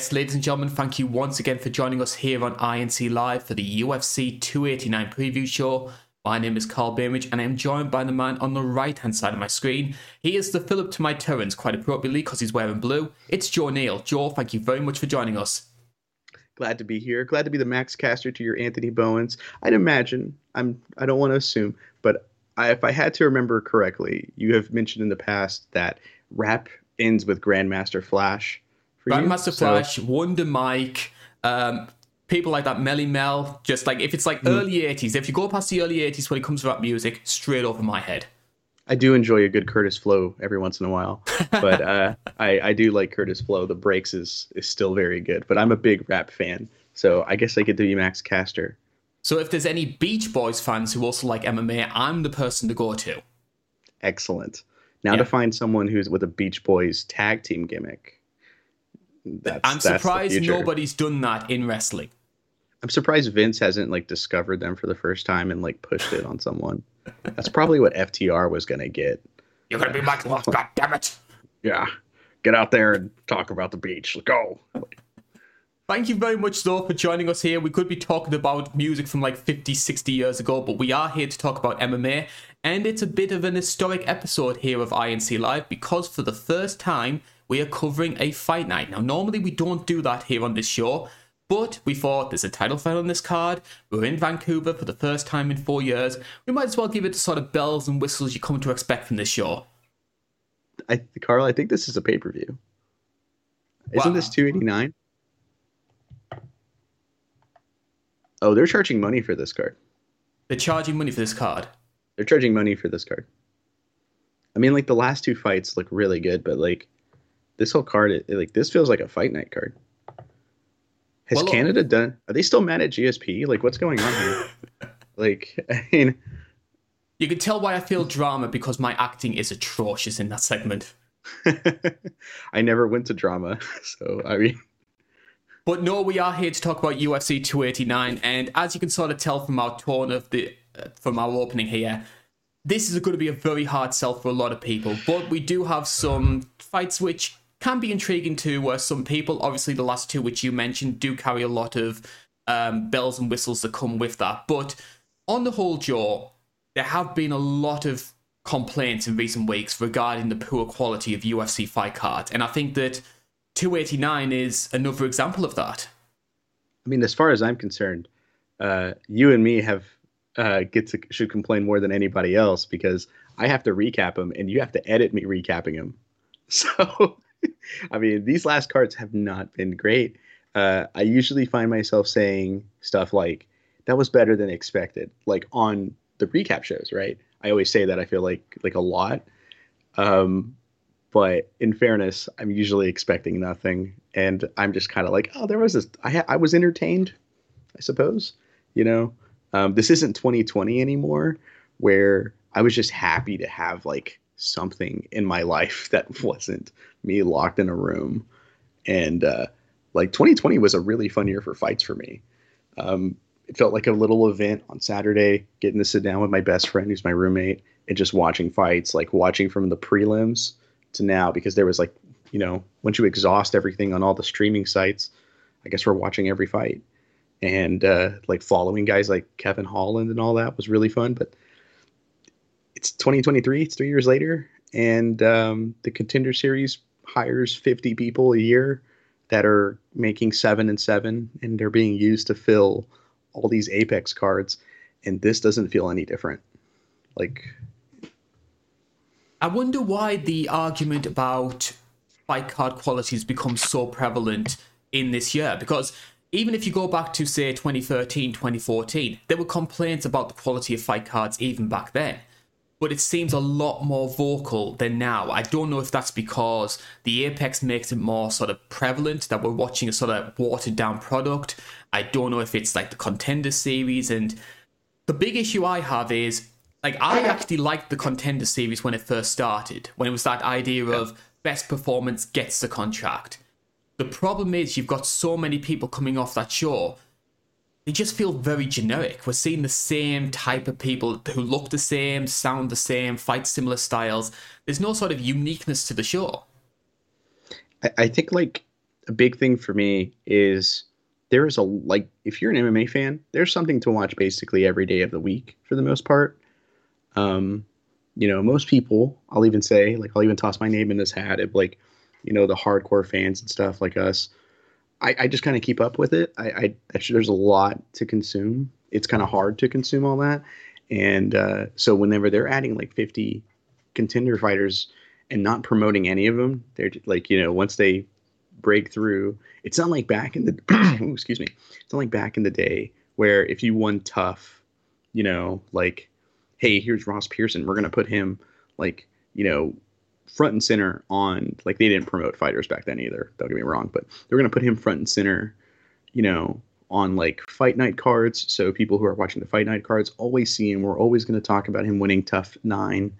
Yes, ladies and gentlemen, thank you once again for joining us here on INC Live for the UFC 289 preview show. My name is Karl Bainbridge, and I am joined by the man on the right hand side of my screen. He is the Philip to my Terence, quite appropriately, because he's wearing blue. It's Joe Neal. Joe, thank you very much for joining us. Glad to be here. Glad to be the Max Caster to your Anthony Bowens. I'd imagine. I'm. I don't want to assume, but I, if I had to remember correctly, you have mentioned in the past that rap ends with Grandmaster Flash for Grandmaster. Flash, so, Wonder Mike, um, people like that, Melle Mel. Just like if it's like mm. early '80s, if you go past the early '80s when it comes to rap music, straight over my head. I do enjoy a good Kurtis Blow every once in a while, but uh, I, I do like Kurtis Blow. The breaks is is still very good, but I'm a big rap fan, so I guess I get to be Max Caster. So if there's any Beach Boys fans who also like MMA, I'm the person to go to. Excellent. Now yeah. to find someone who's with a Beach Boys tag team gimmick that's, I'm surprised that's nobody's done that in wrestling. I'm surprised Vince hasn't like discovered them for the first time and like pushed it on someone. That's probably what FTR was gonna get. You're gonna be Mike Love, God damn it! Yeah, get out there and talk about the beach. Let's go. Thank you very much, though, for joining us here. We could be talking about music from like 50, 60 years ago, but we are here to talk about MMA. And it's a bit of an historic episode here of INC Live because for the first time, we are covering a fight night. Now, normally we don't do that here on this show, but we thought there's a title fight on this card. We're in Vancouver for the first time in four years. We might as well give it the sort of bells and whistles you come to expect from this show. I, Karl, I think this is a pay per view. Isn't this 289? Oh, they're charging money for this card. They're charging money for this card. They're charging money for this card. I mean, like the last two fights look really good, but like this whole card, it, like this feels like a fight night card. Has well, Canada done? Are they still mad at GSP? Like, what's going on here? like, I mean, you can tell why I feel drama because my acting is atrocious in that segment. I never went to drama, so I mean. But no, we are here to talk about UFC 289, and as you can sort of tell from our tone of the uh, from our opening here, this is going to be a very hard sell for a lot of people. But we do have some fights which can be intriguing to uh, some people. Obviously, the last two, which you mentioned, do carry a lot of um, bells and whistles that come with that. But on the whole, Joe, there have been a lot of complaints in recent weeks regarding the poor quality of UFC fight cards. And I think that 289 is another example of that. I mean, as far as I'm concerned, uh, you and me have uh, get to should complain more than anybody else because I have to recap them and you have to edit me recapping them. So I mean, these last cards have not been great. Uh, I usually find myself saying stuff like, that was better than expected, like on the recap shows, right? I always say that I feel like like a lot. Um, but in fairness, I'm usually expecting nothing, and I'm just kind of like, oh, there was this. I ha- I was entertained, I suppose. You know, um, this isn't 2020 anymore, where I was just happy to have like something in my life that wasn't me locked in a room. And uh, like 2020 was a really fun year for fights for me. Um, it felt like a little event on Saturday, getting to sit down with my best friend, who's my roommate, and just watching fights, like watching from the prelims to now, because there was like, you know, once you exhaust everything on all the streaming sites, I guess we're watching every fight. And uh, like following guys like Kevin Holland and all that was really fun. But it's 2023, it's three years later, and um, the contender series hires 50 people a year that are making seven and seven, and they're being used to fill all these Apex cards, and this doesn't feel any different. Like, I wonder why the argument about fight card quality has become so prevalent in this year because even if you go back to say 2013 2014 there were complaints about the quality of fight cards even back then but it seems a lot more vocal than now. I don't know if that's because the Apex makes it more sort of prevalent that we're watching a sort of watered down product. I don't know if it's like the contender series. And the big issue I have is like, I actually liked the contender series when it first started, when it was that idea of best performance gets the contract. The problem is you've got so many people coming off that show they just feel very generic. We're seeing the same type of people who look the same, sound the same, fight similar styles. There's no sort of uniqueness to the show. I, think like a big thing for me is there is a like if you're an MMA fan, there's something to watch basically every day of the week for the most part. Um, you know, most people, I'll even say, like I'll even toss my name in this hat of like, you know, the hardcore fans and stuff like us. I, I just kind of keep up with it. I, I actually there's a lot to consume. It's kind of hard to consume all that, and uh, so whenever they're adding like 50 contender fighters and not promoting any of them, they're like you know once they break through, it's not like back in the excuse me, it's not like back in the day where if you won TUF, you know, like hey, here's Ross Pearson, we're gonna put him like you know front and center on like they didn't promote fighters back then either. Don't get me wrong, but they're gonna put him front and center, you know, on like fight night cards. So people who are watching the fight night cards always see him. We're always gonna talk about him winning TUF nine,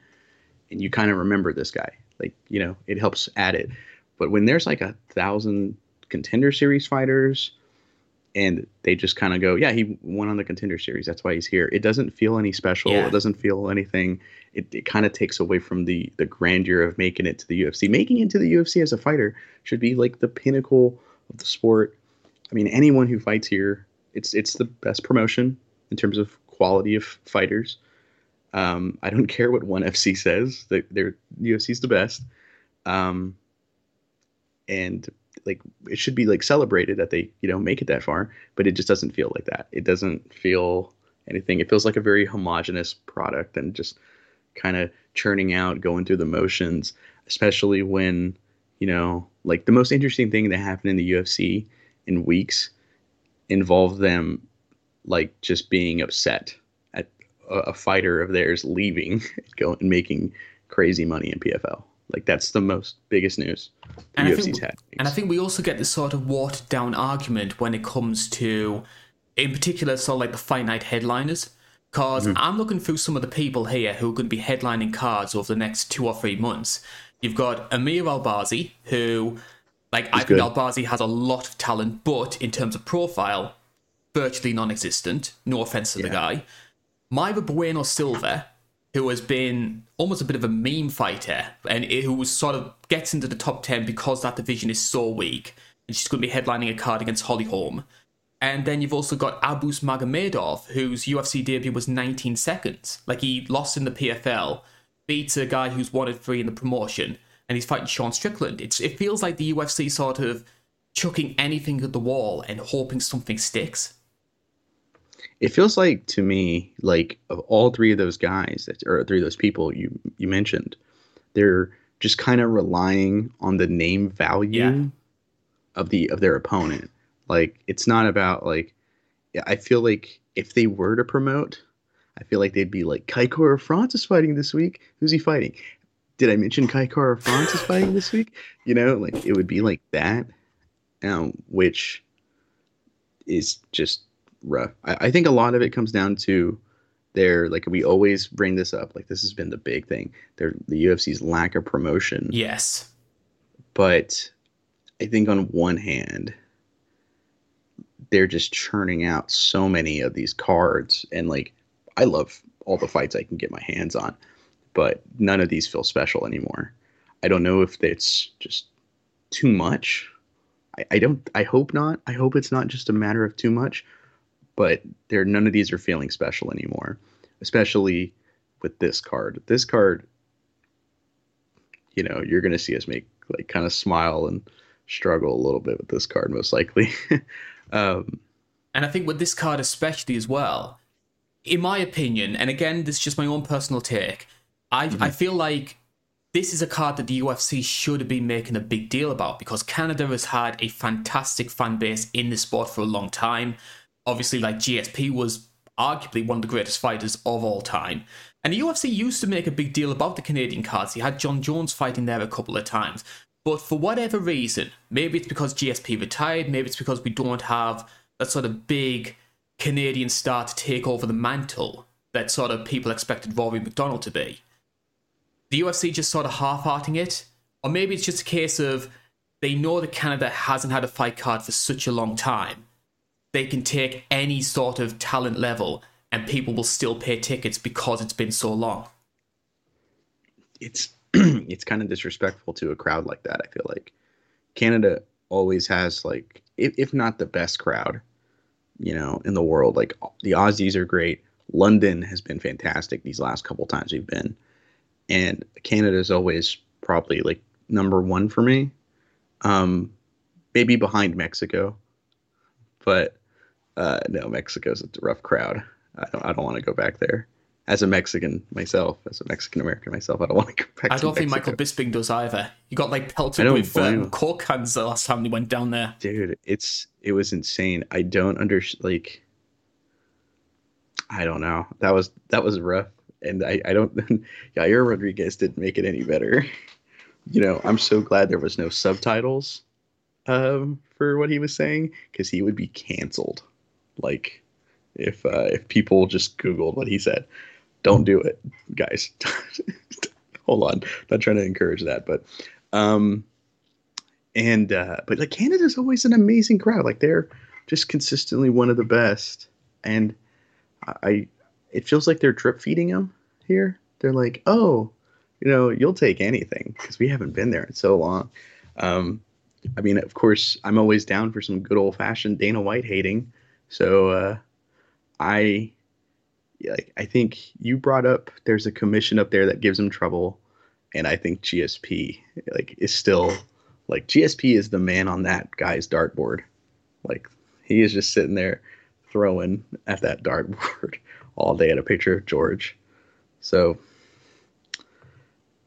and you kind of remember this guy. Like you know, it helps add it. But when there's like a thousand contender series fighters, and they just kind of go, yeah, he won on the contender series. That's why he's here. It doesn't feel any special. Yeah. It doesn't feel anything. It, it kind of takes away from the the grandeur of making it to the UFC. Making it to the UFC as a fighter should be like the pinnacle of the sport. I mean, anyone who fights here, it's it's the best promotion in terms of quality of fighters. Um, I don't care what ONE FC says. That their UFC's the best. Um, and like it should be like celebrated that they you know make it that far but it just doesn't feel like that. It doesn't feel anything. It feels like a very homogenous product and just kind of churning out going through the motions especially when you know like the most interesting thing that happened in the UFC in weeks involved them like just being upset at a, a fighter of theirs leaving and going and making crazy money in PFL like that's the most biggest news and UFC's I think, had. And I think we also get this sort of watered down argument when it comes to, in particular, sort of like the fight night headliners. Because mm-hmm. I'm looking through some of the people here who are going to be headlining cards over the next two or three months. You've got Amir Albazi, who, like, He's I think Albazi has a lot of talent, but in terms of profile, virtually non existent. No offense to yeah. the guy. Mayra Bueno Silva, who has been almost a bit of a meme fighter and who sort of gets into the top 10 because that division is so weak. And she's going to be headlining a card against Holly Holm. And then you've also got Abus Magomedov, whose UFC debut was 19 seconds. Like he lost in the PFL, beats a guy who's one of three in the promotion, and he's fighting Sean Strickland. It's, it feels like the UFC sort of chucking anything at the wall and hoping something sticks it feels like to me like of all three of those guys that or three of those people you you mentioned they're just kind of relying on the name value yeah. of the of their opponent. Like it's not about like i feel like if they were to promote i feel like they'd be like Kai Kara-France is fighting this week? Who's he fighting? Did i mention Kai Kara-France is fighting this week? You know like it would be like that um, which is just rough. I, I think a lot of it comes down to their like we always bring this up. Like this has been the big thing. Their the UFC's lack of promotion. Yes. But I think on one hand, they're just churning out so many of these cards and like I love all the fights I can get my hands on, but none of these feel special anymore. I don't know if it's just too much. I, I don't I hope not. I hope it's not just a matter of too much, but there none of these are feeling special anymore, especially with this card. This card, you know, you're gonna see us make like kind of smile and struggle a little bit with this card most likely. um, and I think with this card especially as well, in my opinion, and again, this is just my own personal take. I mm-hmm. I feel like this is a card that the UFC should have been making a big deal about because Canada has had a fantastic fan base in the sport for a long time obviously like GSP was arguably one of the greatest fighters of all time. And the UFC used to make a big deal about the Canadian cards. He had Jon Jones fighting there a couple of times. But for whatever reason, maybe it's because GSP retired, maybe it's because we don't have that sort of big Canadian star to take over the mantle that sort of people expected Rory MacDonald to be. The UFC just sort of half-hearting it, or maybe it's just a case of they know that Canada hasn't had a fight card for such a long time, they can take any sort of talent level and people will still pay tickets because it's been so long. It's it's kind of disrespectful to a crowd like that. I feel like Canada always has like, if, if not the best crowd, you know, in the world. Like the Aussies are great. London has been fantastic these last couple times we've been, and Canada is always probably like number one for me. Um, maybe behind Mexico, but uh, no, Mexico's a rough crowd. I don't, I don't want to go back there. As a Mexican myself, as a Mexican American myself, I don't want to go back. I don't think Mexico. Michael Bisping does either. He got like pelted with um, coke cans the last time he went down there. Dude, it's it was insane. I don't under like. I don't know. That was that was rough, and I I don't. Yair Rodriguez didn't make it any better. You know, I'm so glad there was no subtitles um, for what he was saying because he would be canceled. Like if uh, if people just googled what he said, don't do it, guys. Hold on, not trying to encourage that, but um, and uh, but like Canada's always an amazing crowd. Like they're just consistently one of the best, and I, it feels like they're drip feeding them here. They're like, oh, you know, you'll take anything because we haven't been there in so long. Um, I mean, of course, I'm always down for some good old fashioned Dana White hating. So uh, I, like, I think you brought up there's a commission up there that gives him trouble, and I think GSP like is still like GSP is the man on that guy's dartboard. Like he is just sitting there throwing at that dartboard all day at a picture of George. So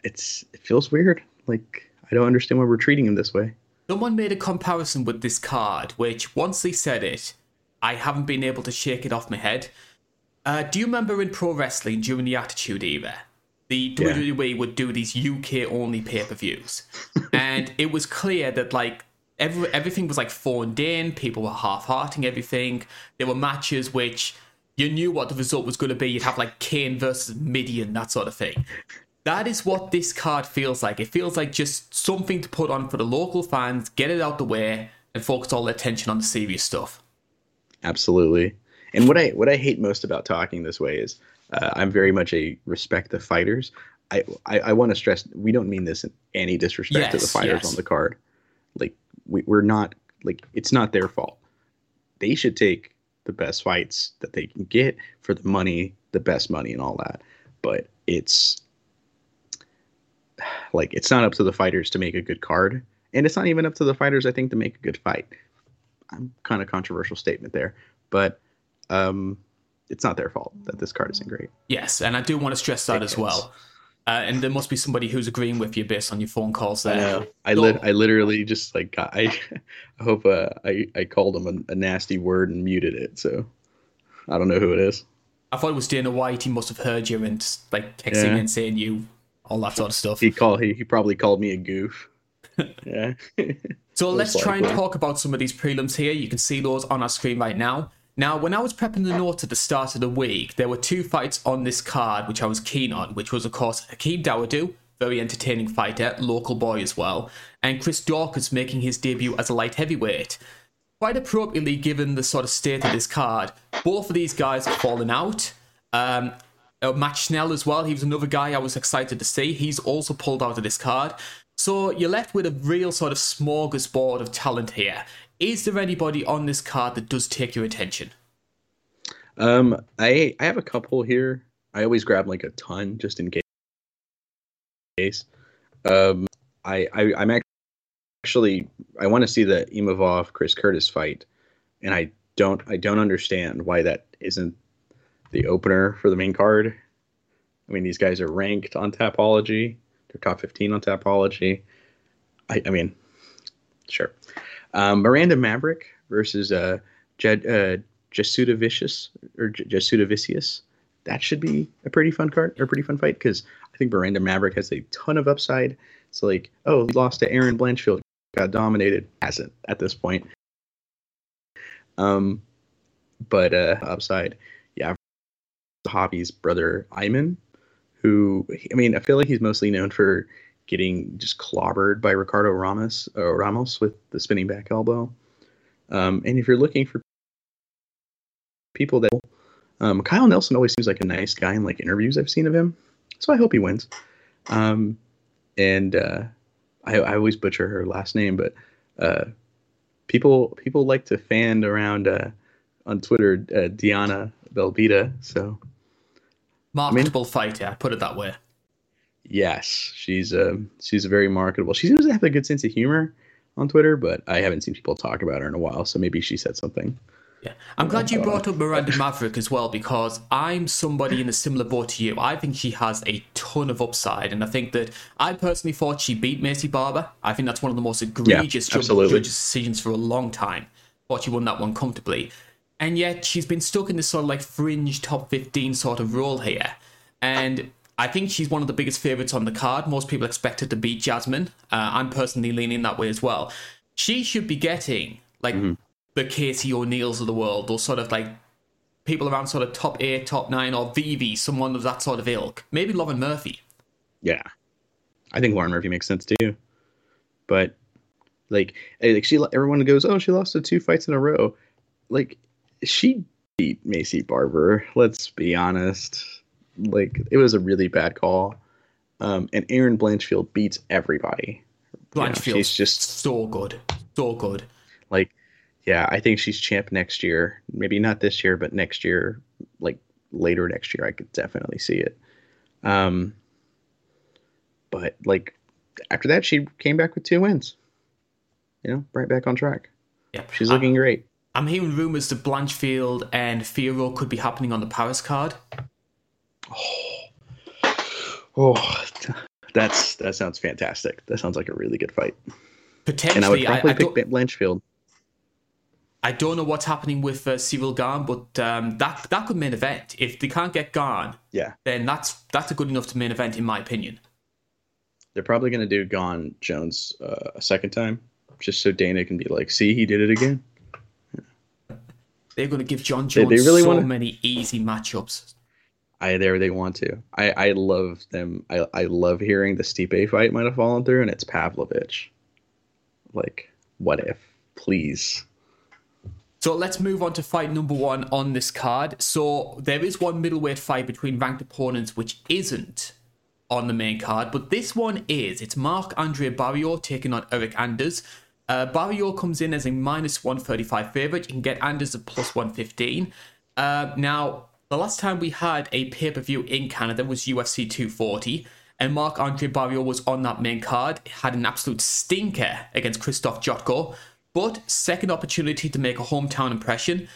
it's it feels weird. Like I don't understand why we're treating him this way. Someone made a comparison with this card, which once they said it, I haven't been able to shake it off my head. Uh, do you remember in pro wrestling during the Attitude Era? The yeah. WWE would do these UK only pay per views. and it was clear that, like, every, everything was like phoned in, people were half hearting everything. There were matches which you knew what the result was going to be. You'd have like Kane versus Mideon, that sort of thing. That is what this card feels like. It feels like just something to put on for the local fans, get it out the way, and focus all their attention on the serious stuff. Absolutely. And what I what I hate most about talking this way is uh, I'm very much a respect the fighters. I I, I want to stress we don't mean this in any disrespect yes, to the fighters yes. on the card. Like we, we're not like it's not their fault. They should take the best fights that they can get for the money, the best money, and all that. But it's like it's not up to the fighters to make a good card, and it's not even up to the fighters, I think, to make a good fight. I'm kind of controversial statement there, but um, it's not their fault that this card isn't great. Yes, and I do want to stress that it as is. well. Uh, and there must be somebody who's agreeing with you based on your phone calls there. I know. I, li- I literally just like I, I hope uh, I I called him a, a, nasty word and muted it. So I don't know who it is. I thought it was Dana White. He must have heard you and like texting yeah. and saying you all that sort of stuff. He called. He, he probably called me a goof. Yeah. so let's try and talk about some of these prelims here. You can see those on our screen right now. Now, when I was prepping the notes at the start of the week, there were two fights on this card which I was keen on, which was, of course, Hakeem Dawodu, very entertaining fighter, local boy as well, and Chris Daukaus making his debut as a light heavyweight. Quite appropriately, given the sort of state of this card, both of these guys have fallen out. Um, uh, Matt Schnell as well. He was another guy I was excited to see. He's also pulled out of this card. So you're left with a real sort of smorgasbord of talent here. Is there anybody on this card that does take your attention? Um, I I have a couple here. I always grab like a ton just in case. Um, I, I I'm actually I want to see the Imavov Chris Curtis fight, and I don't I don't understand why that isn't the opener for the main card. I mean, these guys are ranked on Tapology. They're top 15 on Tapology. I, I mean, sure. Um, Miranda Maverick versus uh, Jed, uh, Jasudavicius or J- Jasudavicius. That should be a pretty fun card or pretty fun fight because I think Miranda Maverick has a ton of upside. So like, oh, he lost to Erin Blanchfield, got dominated, hasn't at this point. Um, but uh, upside, yeah. Hobby's brother Aiemann, who I mean, I feel like he's mostly known for getting just clobbered by Ricardo Ramos uh, Ramos with the spinning back elbow. Um, and if you're looking for people that um, Kyle Nelson always seems like a nice guy in like interviews I've seen of him, so I hope he wins. Um, and uh, I, I, always butcher her last name, but uh, people people like to fan around uh, on Twitter uh, Diana Belbita. So marketable fighter, put it that way. Yes, she's a she's a very marketable. She seems to have a good sense of humor on Twitter, but I haven't seen people talk about her in a while. So maybe she said something. Yeah. I'm glad you um, brought up Miranda Maverick as well because I'm somebody in a similar boat to you. I think she has a ton of upside, and I think that I personally thought she beat Maycee Barber. I think that's one of the most egregious yeah, judges' decisions for a long time. Thought she won that one comfortably. And yet she's been stuck in this sort of like fringe top 15 sort of role here. And I think she's one of the biggest favourites on the card. Most people expect her to beat Jasmine. Uh, I'm personally leaning that way as well. She should be getting like mm-hmm the Casey O'Neills of the world, those sort of like people around sort of top eight, top nine, or Vivi, someone of that sort of ilk. Maybe Lauren Murphy. Yeah, I think Lauren Murphy makes sense too. But like, eh, like she, everyone goes, "Oh, she lost the two fights in a row." Like, she beat Maycee Barber. Let's be honest. Like, it was a really bad call. Um, and Erin Blanchfield beats everybody. Blanchfield, you know, just so good, so good. Like yeah, I think she's champ next year. Maybe not this year, but next year, like later next year, I could definitely see it. Um, but like after that, she came back with two wins. You know, right back on track. Yeah, she's looking great. I'm hearing rumors that Blanchfield and Fiorot could be happening on the Paris card. Oh, oh, that's that sounds fantastic. That sounds like a really good fight. Potentially, and I would probably I, I pick Blanchfield. I don't know what's happening with uh, Ciryl Gane, but um, that that could main event. If they can't get Gane, yeah, then that's that's a good enough to main event in my opinion. They're probably going to do Gane Jones uh, a second time, just so Dana can be like, "See, he did it again." They're going to give Jon Jones they, they really so wanna... many easy matchups. I there they want to. I I love them. I I love hearing the Stipe fight might have fallen through, and it's Pavlovich. Like, what if? Please so let's move on to fight number one on this card. So there is one middleweight fight between ranked opponents which isn't on the main card, but this one is. It's Marc-André Barriault taking on Eryk Anders. Uh, Barriault comes in as a minus 135 favorite. You can get Anders at plus 115. Uh, now, the last time we had a pay per view in Canada was UFC 240, and Marc-André Barriault was on that main card. It had an absolute stinker against Krzysztof Jotko but second opportunity to make a hometown impression.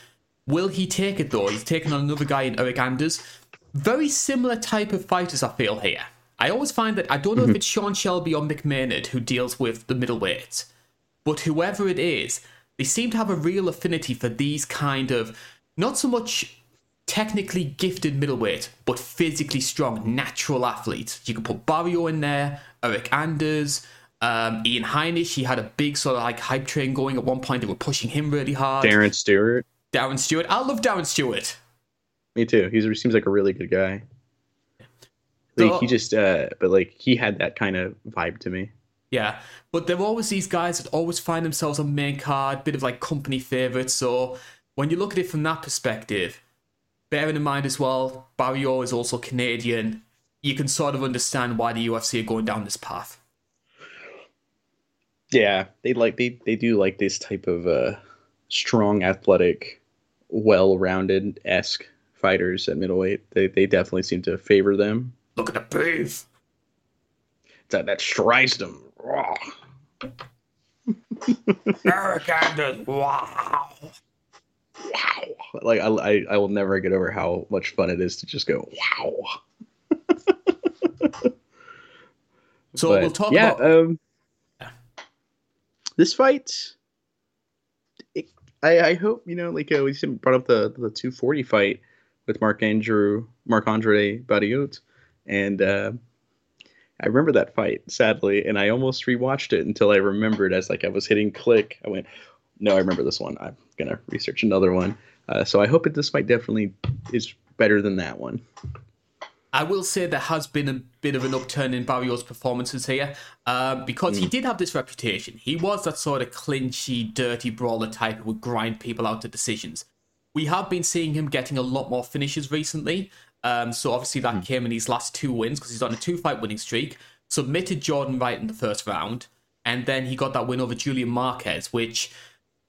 Will he take it though? He's taking on another guy in Eryk Anders. Very similar type of fighters, I feel here. I always find that I don't know mm-hmm. if it's Sean Shelby or Mick Maynard who deals with the middleweights, but whoever it is, they seem to have a real affinity for these kind of not so much technically gifted middleweight, but physically strong, natural athletes. You can put Barriault in there, Eryk Anders, um, Ian Heinisch, he had a big sort of like hype train going at one point. They were pushing him really hard. Darren Stewart. Darren Stewart. I love Darren Stewart. Me too. He seems like a really good guy. Like, he just, uh, but like he had that kind of vibe to me. Yeah, but there are always these guys that always find themselves on main card, bit of like company favorites. So when you look at it from that perspective, bearing in mind as well, Barriault is also Canadian. You can sort of understand why the UFC are going down this path. Yeah, they like they they do like this type of uh, strong, athletic, well-rounded esque fighters at middleweight. They they definitely seem to favor them. Look at the beef. That that Streisdom. Eryk Anders. Wow. Wow. Like I, I I will never get over how much fun it is to just go wow. so but, we'll talk yeah, about um, this fight, it, I, I hope you know, like uh, we brought up the the 240 fight with Mark Andrew, Marc-André Barriault, and uh, I remember that fight sadly, and I almost rewatched it until I remembered as like I was hitting click. I went, no, I remember this one. I'm gonna research another one. Uh, so I hope that this fight definitely is better than that one. I will say there has been a bit of an upturn in Barriault's performances here uh, because mm. he hmm. did have this reputation. He was that sort of clinchy, dirty brawler type who would grind people out to decisions. We have been seeing him getting a lot more finishes recently. Um, so obviously that mm. came in his last two wins because he's on a two-fight winning streak. Submitted Jordan Wright in the first round, and then he got that win over Julian Marquez, which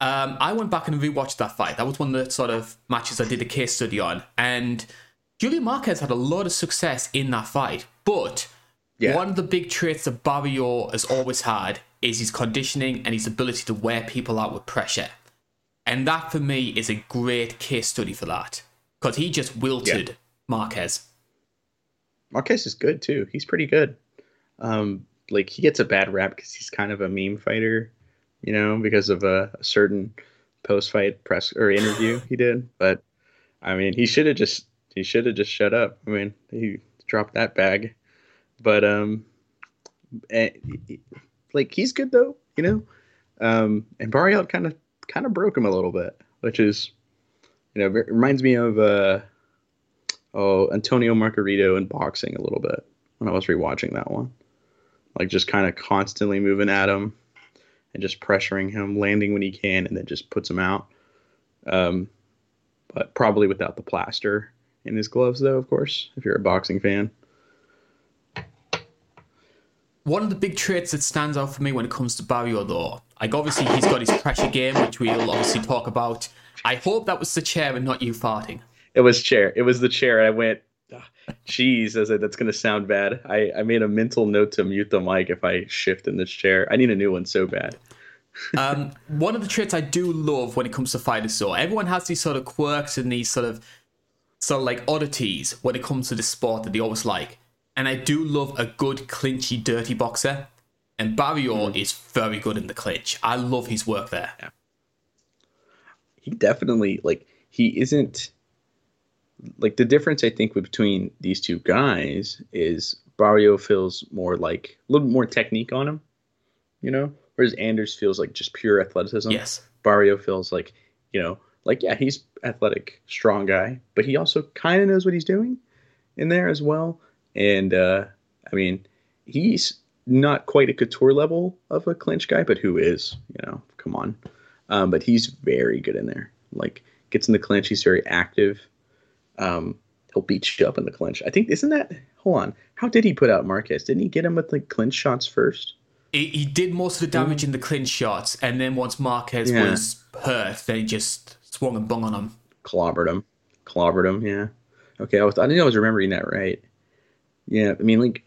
Um, I went back and rewatched that fight. That was one of the sort of matches I did a case study on, and Julian Marquez had a lot of success in that fight. But Yeah. one of the big traits that Barriault has always had is his conditioning and his ability to wear people out with pressure. And that for me is a great case study for that. Because he just wilted Marquez. Marquez is good too. He's pretty good. Um, like he gets a bad rap because he's kind of a meme fighter, you know, because of a, a certain post-fight press or interview he did. But I mean, he should have just he should have just shut up. I mean, he dropped that bag. But um, eh, like he's good though, you know. Um, and Barriault kind of kind of broke him a little bit, which is, you know, reminds me of uh oh Antonio Margarito in boxing a little bit when I was rewatching that one. Like just kind of constantly moving at him and just pressuring him, landing when he can, and then just puts him out. Um, but probably without the plaster in his gloves, though. Of course, if you're a boxing fan. One of the big traits that stands out for me when it comes to Barriault, though, like obviously he's got his pressure game, which we'll obviously talk about. I hope that was the chair and not you farting. It was chair. It was the chair. I went, "Ah, "Jeez," I said, "That's gonna sound bad." I, I made a mental note to mute the mic if I shift in this chair. I need a new one so bad. Um, one of the traits I do love when it comes to so everyone has these sort of quirks and these sort of sort of like oddities when it comes to the sport that they always like. And I do love a good clinchy, dirty boxer. And Barriault is very good in the clinch. I love his work there. he definitely like he isn't like the difference I think between these two guys is Barriault feels more like a little more technique on him, you know, whereas Anders feels like just pure athleticism. Yes. Barriault feels like, you know, like yeah, he's athletic, strong guy, but he also kind of knows what he's doing in there as well. And uh I mean, he's not quite a couture level of a clinch guy, but who is, you know, come on. Um, but he's very good in there. Like gets in the clinch, he's very active. Um, he'll beat you up in the clinch. I think isn't that? Hold on, how did he put out Marquez? Didn't he get him with like clinch shots first? He, he did most of the damage in the clinch shots, and then once Marquez Yeah. was hurt, then he just swung and bung on him. Clobbered him, clobbered him. Yeah. Okay, I was I think I was remembering that right. Yeah, I mean like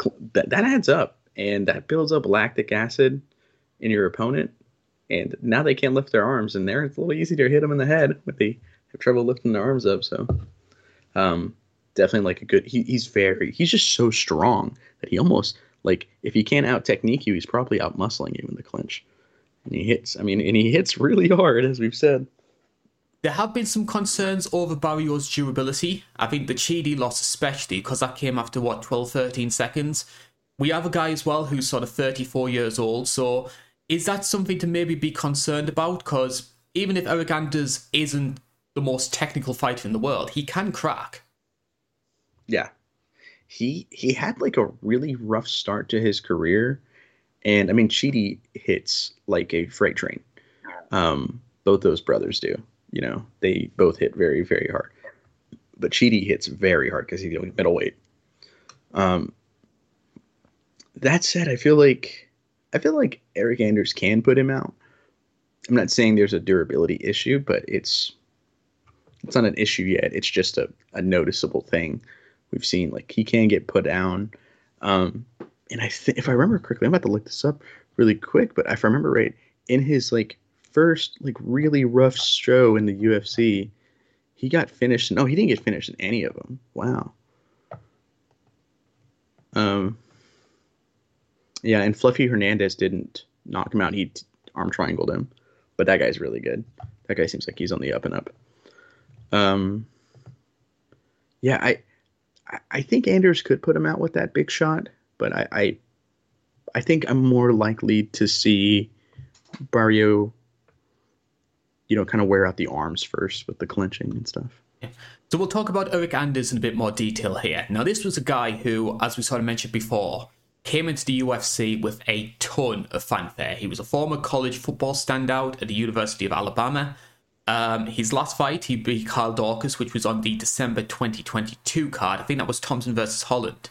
cl- that that adds up, and that builds up lactic acid in your opponent, and now they can't lift their arms, and there it's a little easy to hit them in the head with they have trouble lifting their arms up. So, um, definitely like a good. He, he's very. He's just so strong that he almost like if he can't out technique you, he's probably out muscling you in the clinch, and he hits. I mean, and he hits really hard, as we've said. There have been some concerns over Barriault's durability. I think the Chidi loss, especially, because that came after what, 12, 13 seconds. We have a guy as well who's sort of 34 years old, so is that something to maybe be concerned about? Because even if Eryk Anders isn't the most technical fighter in the world, he can crack. Yeah. He he had like a really rough start to his career. And I mean Chidi hits like a freight train. Um, both those brothers do. You know, they both hit very, very hard. But Chidi hits very hard because he's only middleweight. Um that said, I feel like I feel like Eryk Anders can put him out. I'm not saying there's a durability issue, but it's it's not an issue yet. It's just a, a noticeable thing we've seen. Like he can get put down. Um, and I think if I remember correctly, I'm about to look this up really quick, but if I remember right, in his like first like really rough show in the UFC, he got finished. No, he didn't get finished in any of them. Wow. Um. Yeah, and Fluffy Hernandez didn't knock him out. He arm triangled him, but that guy's really good. That guy seems like he's on the up and up. Um. Yeah, I, I- think Anders could put him out with that big shot, but I, I, I think I'm more likely to see Barriault, you know, kind of wear out the arms first with the clinching and stuff. Yeah. So we'll talk about Eryk Anders in a bit more detail here. Now, this was a guy who, as we sort of mentioned before, came into the UFC with a ton of fanfare. He was a former college football standout at the University of Alabama. Um, his last fight, he beat Kyle Daukaus, which was on the December 2022 card. I think that was Thompson versus Holland.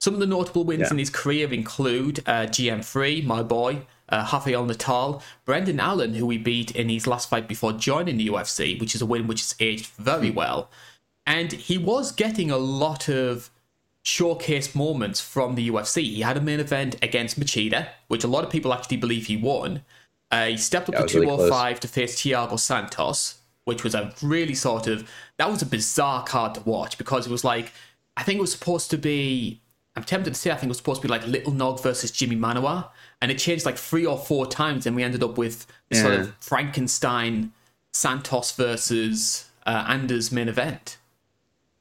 Some of the notable wins Yeah. in his career include uh, GM3, my boy, uh, Rafael Natal, Brendan Allen, who he beat in his last fight before joining the UFC, which is a win which has aged very well. And he was getting a lot of showcase moments from the UFC. He had a main event against Machida, which a lot of people actually believe he won. Uh, he stepped up Yeah, to it was really 205 to face Thiago Santos, which was a really sort of that was a bizarre card to watch because it was like I think it was supposed to be. I'm tempted to say I think it was supposed to be like Little Nog versus Jimmy Manuwa, and it changed like three or four times, and we ended up with sort of Frankenstein Santos versus uh, Anders main event.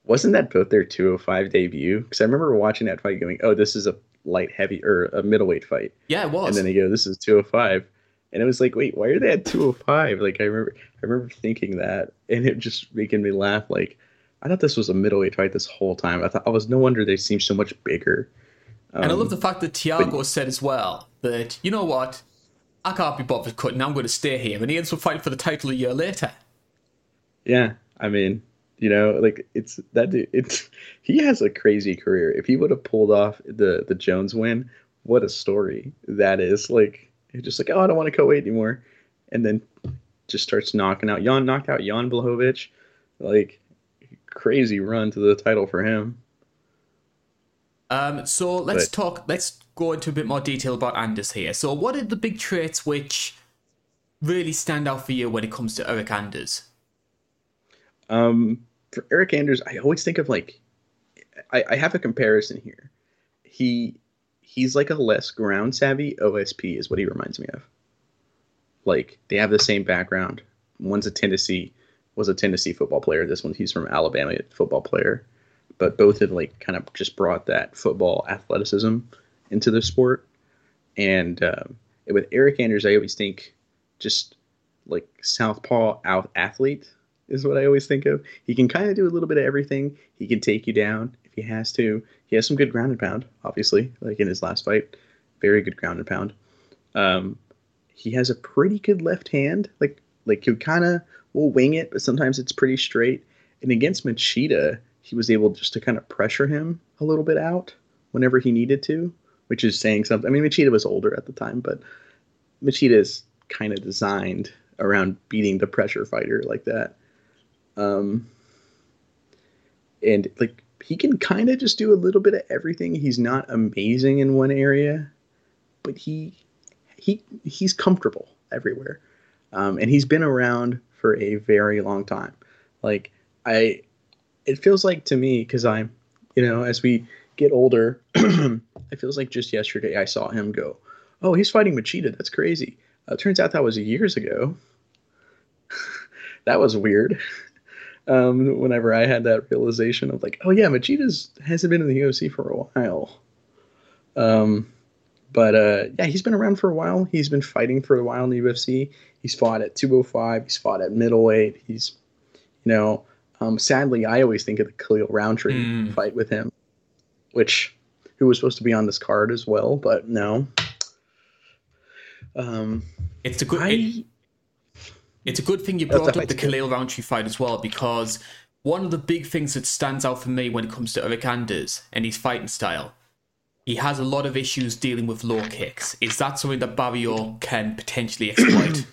Wasn't that both their 205 debut? Because I remember watching that fight going, oh, this is a light heavy or a middleweight fight. Yeah, it was. And then they go, this is 205. And it was like, wait, why are they at 205? Like I remember I remember thinking that and it just making me laugh like I thought this was a middleweight fight this whole time. I thought I was no wonder they seem so much bigger. And I Um, love the fact that Thiago said as well that, you know what, I can't be bothered cutting, I'm going to stay here. And he ends up fighting for the title a year later. Yeah, I mean, you know, like it's that dude. It's he has a crazy career. If he would have pulled off the the Jones win, what a story that is. Like he's just like, oh, I don't want to co-weight anymore, and then just starts knocking out Jan, knocked out Jan Blachowicz, like crazy run to the title for him. Um, so let's But- talk, let's go into a bit more detail about Anders here. So, what are the big traits which really stand out for you when it comes to Eryk Anders? Um, for Eryk Anders, I always think of like, I, I have a comparison here. He he's like a less ground savvy OSP is what he reminds me of. Like they have the same background. One's a Tennessee was a Tennessee football player. This one he's from Alabama football player, but both have like kind of just brought that football athleticism into the sport. And um, with Eryk Anders, I always think just like southpaw out athlete is what I always think of. He can kind of do a little bit of everything. He can take you down he has to. He has some good ground and pound, obviously, like in his last fight. Very good ground and pound. Um, he has a pretty good left hand. Like like he kind of will wing it, but sometimes it's pretty straight. And against Machida, he was able just to kind of pressure him a little bit out whenever he needed to, which is saying something. I mean, Machida was older at the time, but Machida is kind of designed around beating the pressure fighter like that. Um, and like he can kind of just do a little bit of everything. He's not amazing in one area, but he he he's comfortable everywhere, um, and he's been around for a very long time. Like I, it feels like to me because I'm, you know, as we get older, it feels like just yesterday I saw him go, oh, he's fighting Machida. That's crazy. Uh, turns out that was years ago. that was weird. Um, whenever I had that realization of like, oh yeah, Machida's hasn't been in the UFC for a while. Um, but uh, yeah, he's been around for a while. He's been fighting for a while in the UFC. He's fought at 205. He's fought at middleweight. He's, you know, um, sadly, I always think of the Khalil Rountree Mm. fight with him, which who was supposed to be on this card as well, but no. Um, It's a good. I it- it's a good thing you brought up the. Khalil Rountree fight as well because one of the big things that stands out for me when it comes to Eryk Anders and his fighting style, he has a lot of issues dealing with low kicks. Is that something that Barriault can potentially exploit?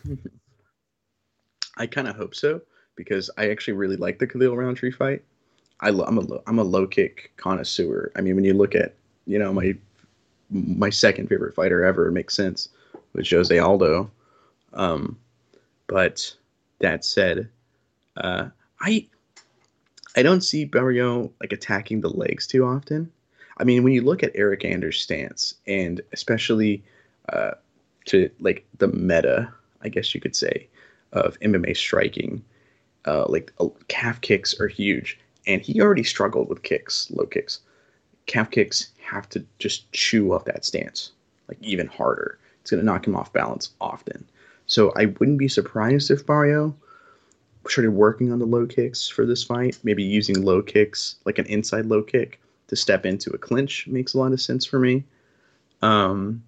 I kind of hope so because I actually really like the Khalil Rountree fight. I lo- I'm a low, I'm a low kick connoisseur. I mean, when you look at you know my my second favorite fighter ever, it makes sense with Jose Aldo. Um, but that said, uh, I I don't see Barriault like attacking the legs too often. I mean, when you look at Eryk Anders' stance, and especially uh, to like the meta, I guess you could say, of MMA striking, uh, like uh, calf kicks are huge, and he already struggled with kicks, low kicks. Calf kicks have to just chew up that stance, like even harder. It's going to knock him off balance often. So I wouldn't be surprised if Barriault started working on the low kicks for this fight, maybe using low kicks, like an inside low kick, to step into a clinch makes a lot of sense for me. Um,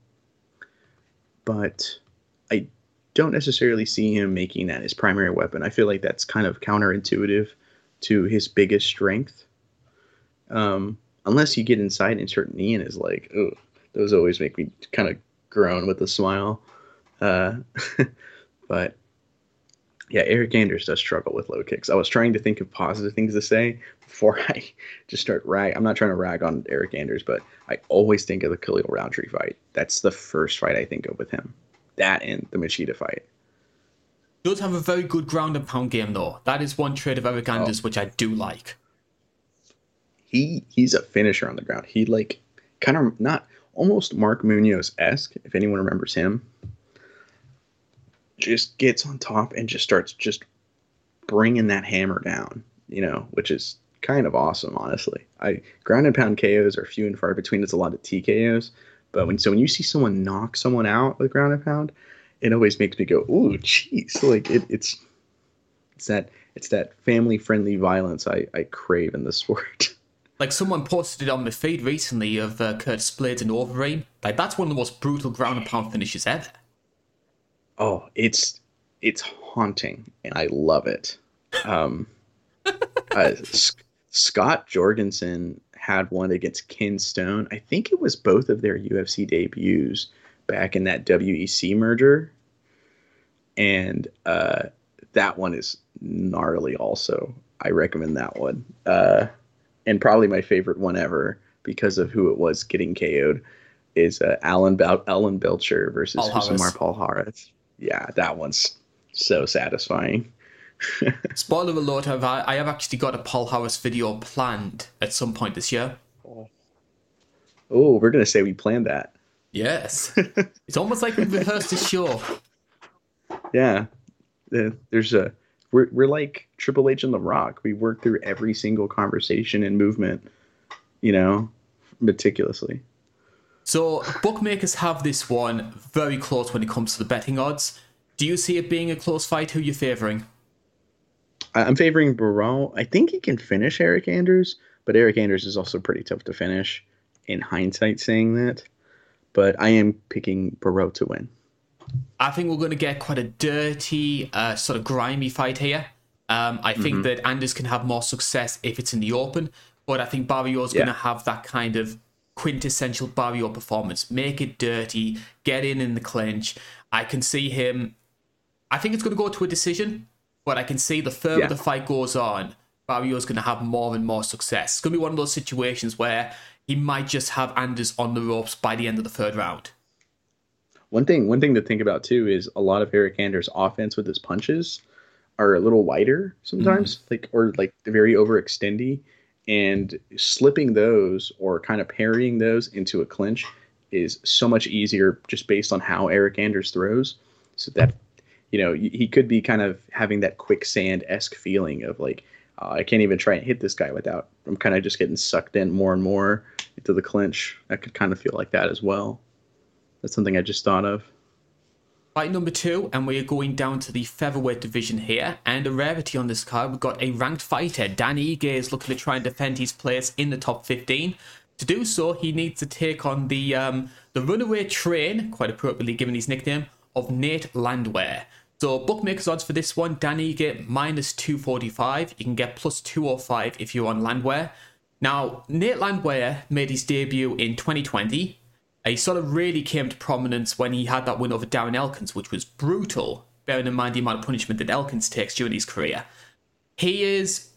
but I don't necessarily see him making that his primary weapon. I feel like that's kind of counterintuitive to his biggest strength. Um, unless you get inside and start knee in his leg. Ugh, those always make me kind of groan with a smile. Uh, but yeah, Eryk Anders does struggle with low kicks. I was trying to think of positive things to say before I just start rag. I'm not trying to rag on Eryk Anders, but I always think of the Khalil Rountree fight. That's the first fight I think of with him. That and the Machida fight. Does have a very good ground and pound game though. That is one trait of Eryk Anders oh. which I do like. He he's a finisher on the ground. He like kind of not almost Mark Munoz esque if anyone remembers him just gets on top and just starts just bringing that hammer down, you know, which is kind of awesome, honestly. I ground and pound KOs are few and far between. It's a lot of TKOs, but when so when you see someone knock someone out with ground and pound, it always makes me go, "Ooh, jeez!" Like it, it's it's that it's that family friendly violence I I crave in the sport. Like someone posted it on the feed recently of uh, Curtis Blaydes and Overeem. Like that's one of the most brutal ground and pound finishes ever oh, it's it's haunting, and I love it. Um, uh, Scott Jorgensen had one against Ken Stone. I think it was both of their UFC debuts back in that WEC merger, and uh, that one is gnarly. Also, I recommend that one, uh, and probably my favorite one ever because of who it was getting KO'd is uh, Alan Bel- Alan Belcher versus paul Palhares yeah, that one's so satisfying. Spoiler alert: have I, I have actually got a Palhares video planned at some point this year. Oh, oh we're gonna say we planned that. Yes, it's almost like we've rehearsed a show. Yeah, there's a we're we're like Triple H and The Rock. We work through every single conversation and movement, you know, meticulously. So bookmakers have this one very close when it comes to the betting odds. Do you see it being a close fight? Who are you favouring? I'm favoring Barriault. I think he can finish Eryk Anders, but Eryk Anders is also pretty tough to finish. In hindsight, saying that, but I am picking Barriault to win. I think we're going to get quite a dirty, uh, sort of grimy fight here. Um, I think mm-hmm. that Anders can have more success if it's in the open, but I think Barriault's yeah. going to have that kind of quintessential Barriault performance. Make it dirty, get in in the clinch. I can see him. I think it's going to go to a decision, but I can see the further yeah. the fight goes on, Barriault's going to have more and more success. It's going to be one of those situations where he might just have Anders on the ropes by the end of the third round. One thing, one thing to think about too is a lot of Eryk Anders' offense with his punches are a little wider sometimes, mm like or like very overextendy and slipping those or kind of parrying those into a clinch is so much easier just based on how Eryk Anders throws. So that you know he could be kind of having that quicksand esque feeling of like uh, I can't even try and hit this guy without I'm kind of just getting sucked in more and more into the clinch. I could kind of feel like that as well. That's something I just thought of. Fight number two, and we are going down to the featherweight division here. And a rarity on this card, we've got a ranked fighter. Dan Ige is looking to try and defend his place in the top 15. To do so, he needs to take on the um, the runaway train, quite appropriately given his nickname, of Nate Landwehr. So bookmakers odds for this one, Dan Ige minus 245. You can get plus 205 if you're on Landwehr. Now, Nate Landwehr made his debut in 2020 he sort of really came to prominence when he had that win over Darren Elkins, which was brutal, bearing in mind the amount of punishment that Elkins takes during his career. He is.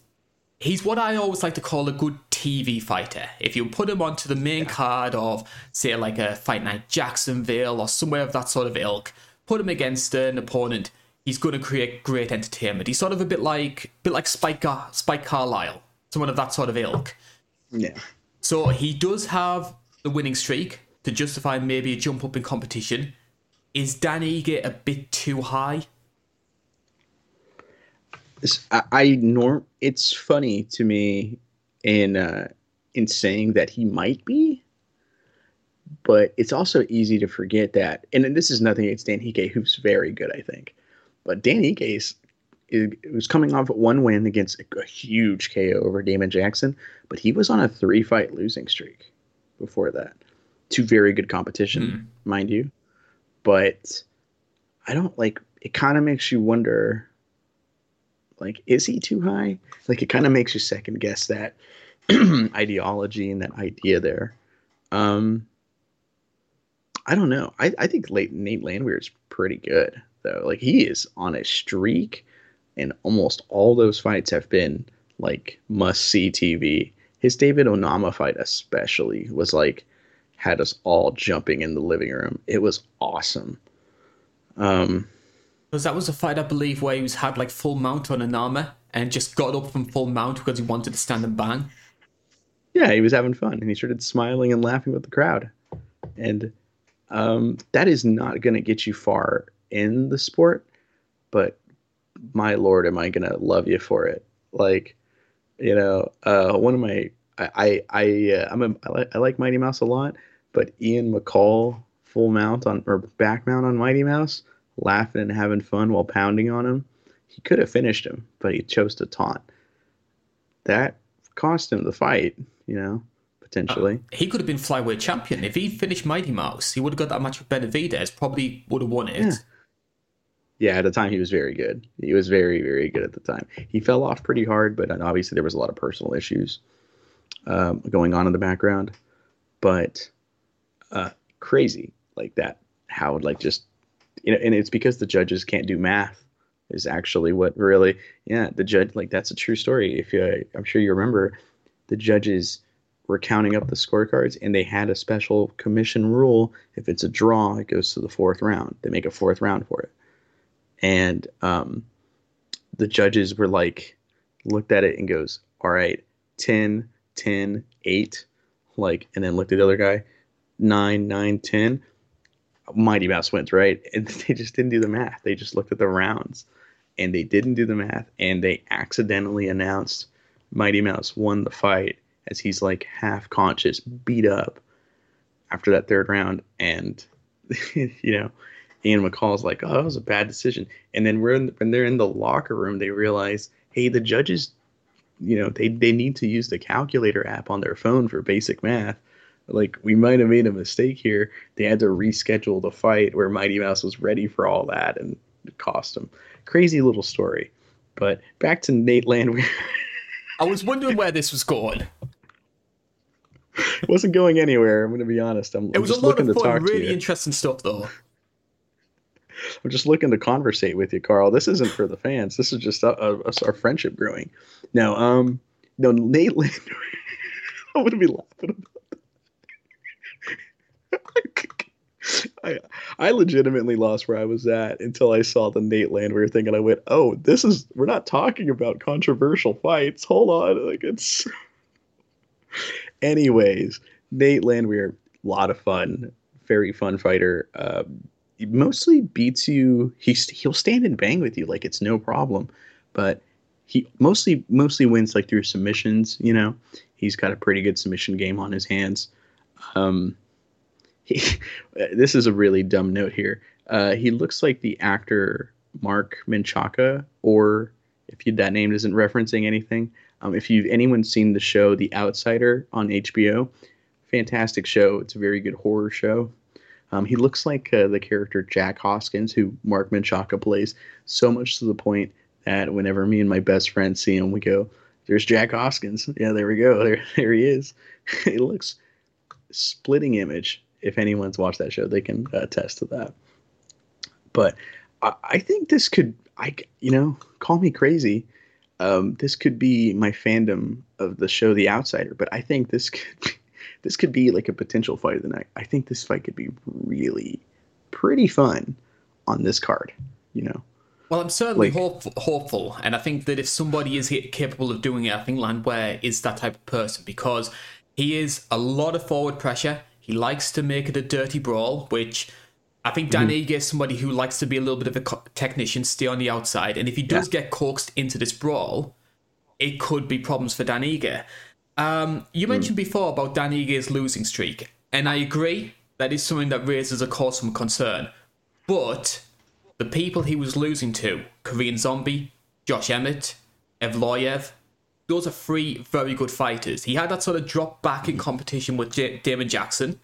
He's what I always like to call a good TV fighter. If you put him onto the main card of, say, like a Fight Night Jacksonville or somewhere of that sort of ilk, put him against an opponent, he's going to create great entertainment. He's sort of a bit like, bit like Spike, Spike Carlyle, someone of that sort of ilk. Yeah. So he does have the winning streak to justify maybe a jump up in competition. Is Dan Ige a bit too high? I, I norm. It's funny to me in uh, in saying that he might be, but it's also easy to forget that. And this is nothing against Dan Ige, who's very good, I think. But Dan Ige is, is was coming off one win against a, a huge KO over Damon Jackson, but he was on a three fight losing streak before that to very good competition, mm. mind you. But I don't like it kind of makes you wonder like is he too high? Like it kind of makes you second guess that ideology and that idea there. Um I don't know. I, I think late Nate Landwehr is pretty good though. Like he is on a streak, and almost all those fights have been like must see TV. His David Onama fight especially was like had us all jumping in the living room. It was awesome. Um, because that was a fight I believe where he was had like full mount on Onama and just got up from full mount because he wanted to stand and bang. Yeah, he was having fun and he started smiling and laughing with the crowd. And um, that is not going to get you far in the sport, but my lord, am I going to love you for it? Like, you know, uh, one of my, I, I, I uh, I'm a, I like, I like Mighty Mouse a lot, but Ian McCall full mount on or back mount on Mighty Mouse, laughing and having fun while pounding on him. He could have finished him, but he chose to taunt. That cost him the fight, you know, potentially. Uh, he could have been flyweight champion. If he finished Mighty Mouse, he would have got that match with Benavidez, probably would have won it. Yeah. yeah, at the time he was very good. He was very, very good at the time. He fell off pretty hard, but obviously there was a lot of personal issues um, going on in the background. But uh, crazy like that. How like just you know, and it's because the judges can't do math is actually what really yeah the judge like that's a true story. If you I'm sure you remember the judges were counting up the scorecards and they had a special commission rule if it's a draw it goes to the fourth round they make a fourth round for it and um, the judges were like looked at it and goes all right 10 10 8 like and then looked at the other guy 9 9 10 Mighty Mouse wins, right? And they just didn't do the math. They just looked at the rounds and they didn't do the math and they accidentally announced Mighty Mouse won the fight as he's like half conscious, beat up after that third round. And, you know, Ian McCall's like, oh, that was a bad decision. And then we're in, when they're in the locker room, they realize, hey, the judges, you know, they, they need to use the calculator app on their phone for basic math like we might have made a mistake here. They had to reschedule the fight where Mighty Mouse was ready for all that, and it cost him. Crazy little story. But back to Nate Landwehr. I was wondering where this was going. it wasn't going anywhere. I'm going to be honest. I'm, it was I'm just a lot of fun, really interesting stuff, though. I'm just looking to conversate with you, Karl. This isn't for the fans. This is just uh, uh, our friendship growing. No, um, no, Nate Landwehr. I'm going to be laughing I I legitimately lost where I was at until I saw the Nate Landwehr thing, and I went, "Oh, this is we're not talking about controversial fights. Hold on, like it's." Anyways, Nate Landwehr, a lot of fun, very fun fighter. Uh, he mostly beats you. He's he'll stand and bang with you like it's no problem, but he mostly mostly wins like through submissions. You know, he's got a pretty good submission game on his hands. Um, he, this is a really dumb note here. Uh, he looks like the actor Mark Menchaca, or if you, that name isn't referencing anything, um, if you've anyone seen the show The Outsider on HBO, fantastic show. It's a very good horror show. Um, he looks like uh, the character Jack Hoskins, who Mark Menchaca plays, so much to the point that whenever me and my best friend see him, we go, "There's Jack Hoskins." Yeah, there we go. There, there he is. he looks splitting image if anyone's watched that show, they can attest to that. But I, I think this could, I you know, call me crazy. Um, this could be my fandom of the show The Outsider, but I think this could this could be like a potential fight of the night. I think this fight could be really pretty fun on this card. You know. Well, I'm certainly like, hopeful, hopeful, and I think that if somebody is capable of doing it, I think Landwehr is that type of person because he is a lot of forward pressure. He likes to make it a dirty brawl, which I think Dan mm-hmm. Is somebody who likes to be a little bit of a technician, stay on the outside. And if he does yeah. get coaxed into this brawl, it could be problems for Dan Ige. Um, you mm. mentioned before about Dan Ige's losing streak, and I agree that is something that raises a cause for concern. But the people he was losing to, Korean Zombie, Josh Emmett, Evloev, those are three very good fighters. He had that sort of drop back in competition with J- Damon Jackson,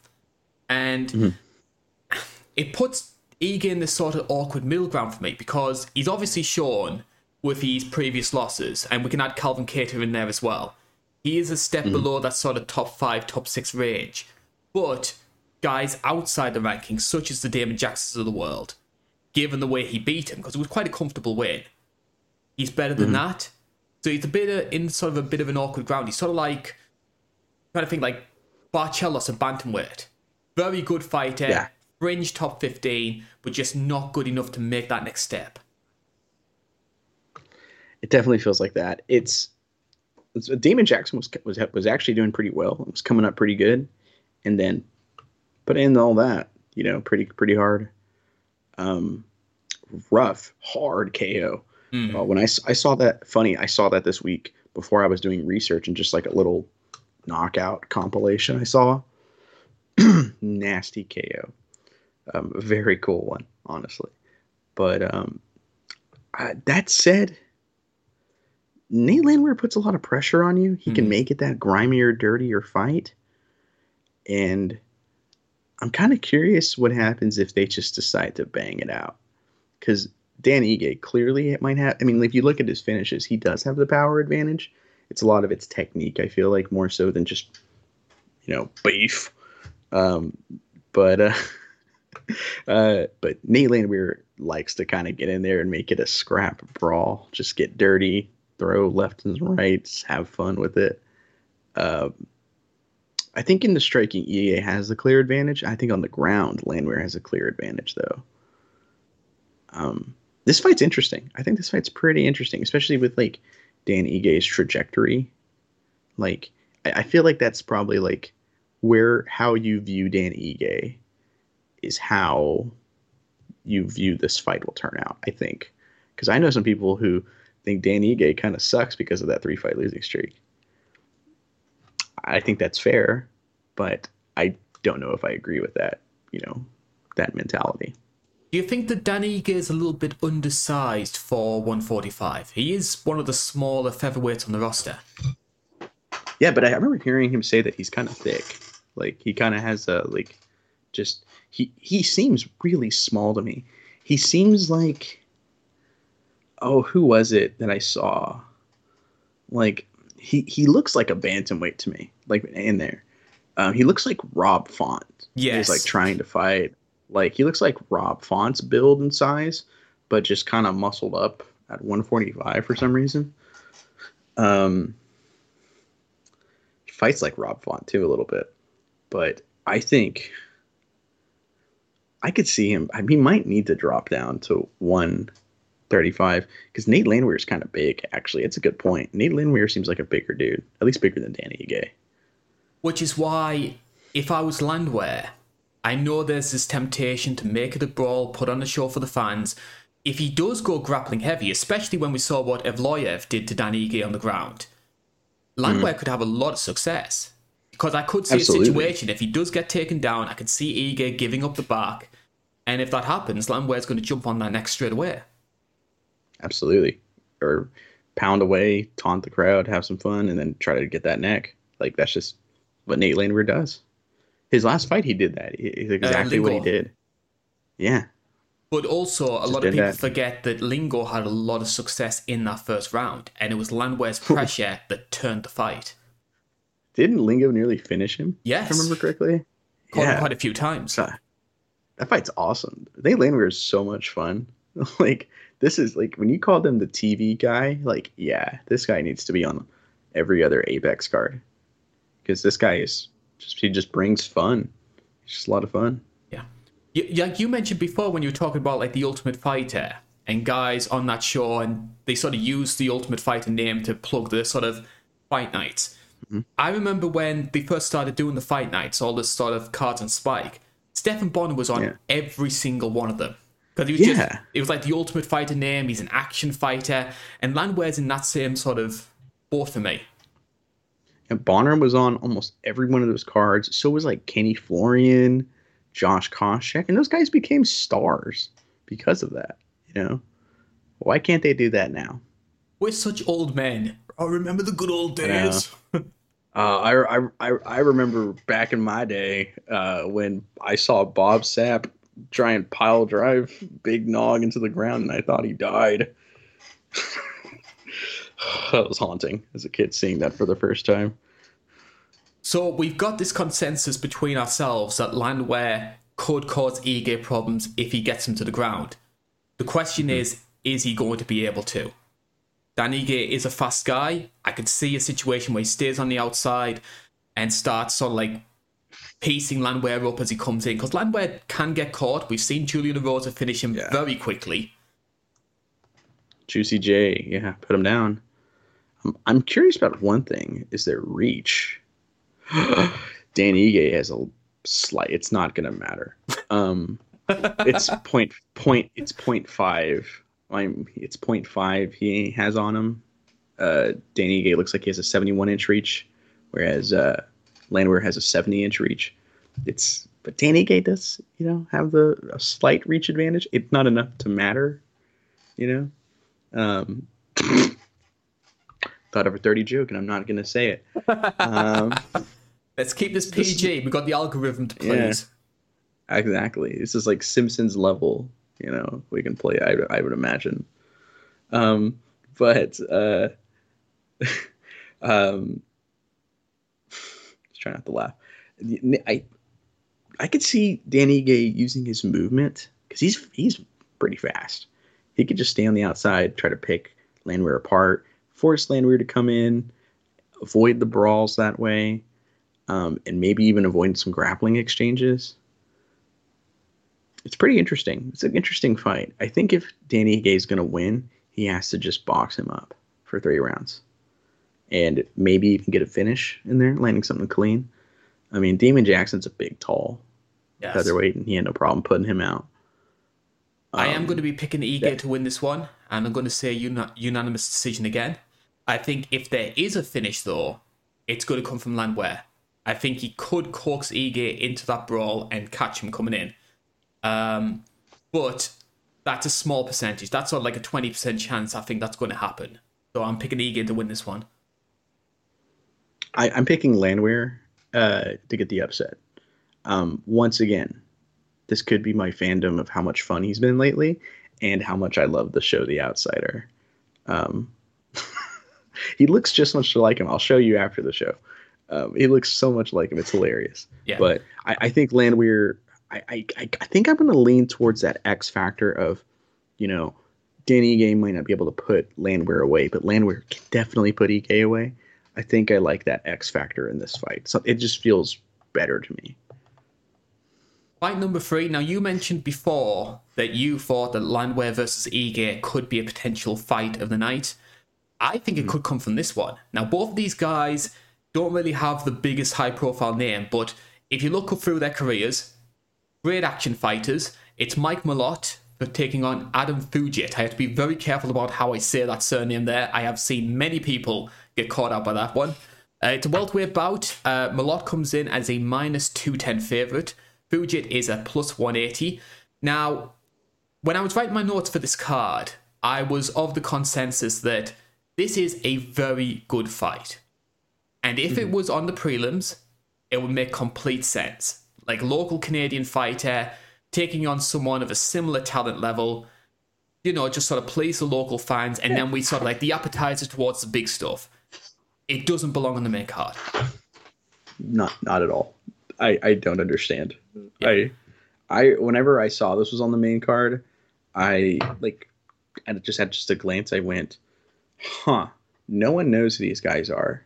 and mm-hmm. it puts Ige in this sort of awkward middle ground for me because he's obviously shown with his previous losses, and we can add Calvin Kattar in there as well. He is a step mm-hmm. below that sort of top five, top six range, but guys outside the rankings, such as the Damon Jacksons of the world, given the way he beat him, because it was quite a comfortable win. He's better than Mm-hmm. that. So he's a bit of, in sort of a bit of an awkward ground. He's sort of like trying to think like Barcelos and bantamweight. Very good fighter, Yeah. fringe top fifteen, but just not good enough to make that next step. It definitely feels like that. It's, it's Damon Jackson was was was actually doing pretty well. It was coming up pretty good, and then put in all that, you know, pretty pretty hard. Um, rough, hard KO. Mm. Uh, when I saw that, funny, I saw that this week before I was doing research and just like a little knockout compilation I saw. Nasty KO. Um, very cool one, honestly. But um, I, that said, Nate Landwehr puts a lot of pressure on you. He can Mhm. make it that grimier, dirtier fight. And I'm kind of curious what happens if they just decide to bang it out. Because Dan Ige clearly it might have. I mean, if you look at his finishes, he does have the power advantage. It's a lot of its technique. I feel like more so than just, you know, beef. Um, but uh, uh, but Nate Landwehr likes to kind of get in there and make it a scrap brawl. Just get dirty, throw left and right, have fun with it. Um, I think in the striking, Ige has the clear advantage. I think on the ground, Landwehr has a clear advantage, though. Um, this fight's interesting. I think this fight's pretty interesting, especially with like Dan Ige's trajectory. Like, I, I feel like that's probably like where how you view Dan Ige is how you view this fight will turn out. I think because I know some people who think Dan Ige kind of sucks because of that three fight losing streak. I think that's fair, but I don't know if I agree with that. You know, that mentality. Do you think that Dan Ige is a little bit undersized for 145? He is one of the smaller featherweights on the roster. Yeah, but I remember hearing him say that he's kind of thick. Like he kind of has a like, just he he seems really small to me. He seems like, oh, who was it that I saw? Like he he looks like a bantamweight to me. Like in there, um, he looks like Rob Font. Yes. He's like trying to fight. Like he looks like Rob Font's build and size, but just kind of muscled up at 145 for some reason. Um, he fights like Rob Font too a little bit, but I think I could see him. I mean, he might need to drop down to 135 because Nate Landwehr is kind of big. Actually, it's a good point. Nate Landwehr seems like a bigger dude, at least bigger than Dan Ige. Which is why, if I was Landwehr, I know there's this temptation to make it a brawl, put on a show for the fans. If he does go grappling heavy, especially when we saw what Evloev did to Dan Ige on the ground, Landwehr hmm. could have a lot of success. Because I could see Absolutely. a situation, if he does get taken down, I could see Ige giving up the back. And if that happens, Landwehr's going to jump on that neck straight away. Absolutely. Or pound away, taunt the crowd, have some fun, and then try to get that neck. Like that's just what Nate Landwehr does. His last fight, he did that. It's uh, exactly what he did. Yeah, But also, a Just lot of people that. forget that Lingo had a lot of success in that first round, and it was Landwehr's pressure that turned the fight. didn't Lingo nearly finish him? Yes. if I remember correctly. Caught Yeah, quite a few times. God, that fight's awesome. Nate Landwehr is so much fun. like this is like when you call them the TV guy. Like yeah, this guy needs to be on every other Apex card because this guy is just he just brings fun. It's just a lot of fun. Yeah. You, like you mentioned before when you were talking about like the Ultimate Fighter and guys on that show, and they sort of use the Ultimate Fighter name to plug the sort of fight nights. Mm-hmm. I remember when they first started doing the fight nights, all this sort of cards and spike. Stephan Bonnar was on Yeah. every single one of them. Because he was just, it was like the Ultimate Fighter name, he's an action fighter, and Landwehr's in that same sort of boat for me. And Bonnar was on almost every one of those cards. So was like Kenny Florian, Josh Koscheck, and those guys became stars because of that. You know, why can't they do that now? We're such old men. I remember the good old days. Uh, I, I, I, I remember back in my day uh, when I saw Bob Sapp try and pile drive Big Nog into the ground, and I thought he died. that was haunting as a kid seeing that for the first time. So we've got this consensus between ourselves that Landwehr could cause Ige problems if he gets him to the ground. The question mm-hmm. is, is he going to be able to? Dan Ige is a fast guy. I could see a situation where he stays on the outside and starts sort of like pacing Landwehr up as he comes in because Landwehr can get caught. We've seen Julian Erosa finish him yeah. very quickly. Juicy J, yeah, put him down. I'm, curious about one thing: is their reach? Dan Ige has a slight. It's not going to matter. Um, it's point point. It's point five. I'm. It's point five. He has on him. Uh, Dan Ige looks like he has a 71 inch reach, whereas uh, Landwehr has a 70 inch reach. It's but Dan Ige does, you know, have the a slight reach advantage. It's not enough to matter, you know. Um, thought of a 30 joke, and I'm not going to say it. Um, Let's keep this PG. We've got the algorithm to please. Yeah, exactly. This is like Simpsons level. You know, we can play. I, I would imagine. Um, but uh, um, try not to laugh. I I could see Dan Ige using his movement because he's he's pretty fast. He could just stay on the outside, try to pick Landwehr apart, force Landwehr to come in, avoid the brawls that way, um, and maybe even avoid some grappling exchanges. It's pretty interesting. It's an interesting fight. I think if Dan Ige is going to win, he has to just box him up for three rounds and maybe even get a finish in there, landing something clean. I mean, Damon Jackson's a big, tall yes. featherweight, and he had no problem putting him out. Um, I am going to be picking Ige yeah. to win this one, and I'm going to say un- unanimous decision again. I think if there is a finish, though, it's going to come from Landwehr. I think he could coax Ige into that brawl and catch him coming in. Um, but that's a small percentage. That's of like a 20% chance I think that's going to happen. So I'm picking Ige to win this one. I, am picking Landwehr uh, to get the upset. Um, once again, this could be my fandom of how much fun he's been lately and how much I love the show The Outsider. Um, he looks just much like him. I'll show you after the show. Um, he looks so much like him. It's hilarious. Yeah. But I, I think Landwehr. I, I, I think I'm going to lean towards that X factor of, you know, Dan Ige might not be able to put Landwehr away, but Landwehr can definitely put Ige away. I think I like that X factor in this fight. So it just feels better to me. Fight number three. Now you mentioned before that you thought that Landwehr versus Ige could be a potential fight of the night. I think it mm. could come from this one. Now both of these guys don't really have the biggest high profile name, but if you look through their careers, great action fighters. It's Mike Malott for taking on Adam Fugitt. I have to be very careful about how I say that surname there. I have seen many people get caught out by that one. Uh, it's a welterweight bout. Uh, Malott comes in as a minus 210 favourite. Fugitt is a plus 180. Now, when I was writing my notes for this card, I was of the consensus that this is a very good fight. And if mm-hmm. it was on the prelims, it would make complete sense. Like local Canadian fighter taking on someone of a similar talent level, you know, just sort of please the local fans, and then we sort of like the appetizer towards the big stuff it doesn't belong on the main card. Not not at all. I I don't understand. Yeah. I I whenever I saw this was on the main card, I like I just had just a glance. I went, huh. No one knows who these guys are.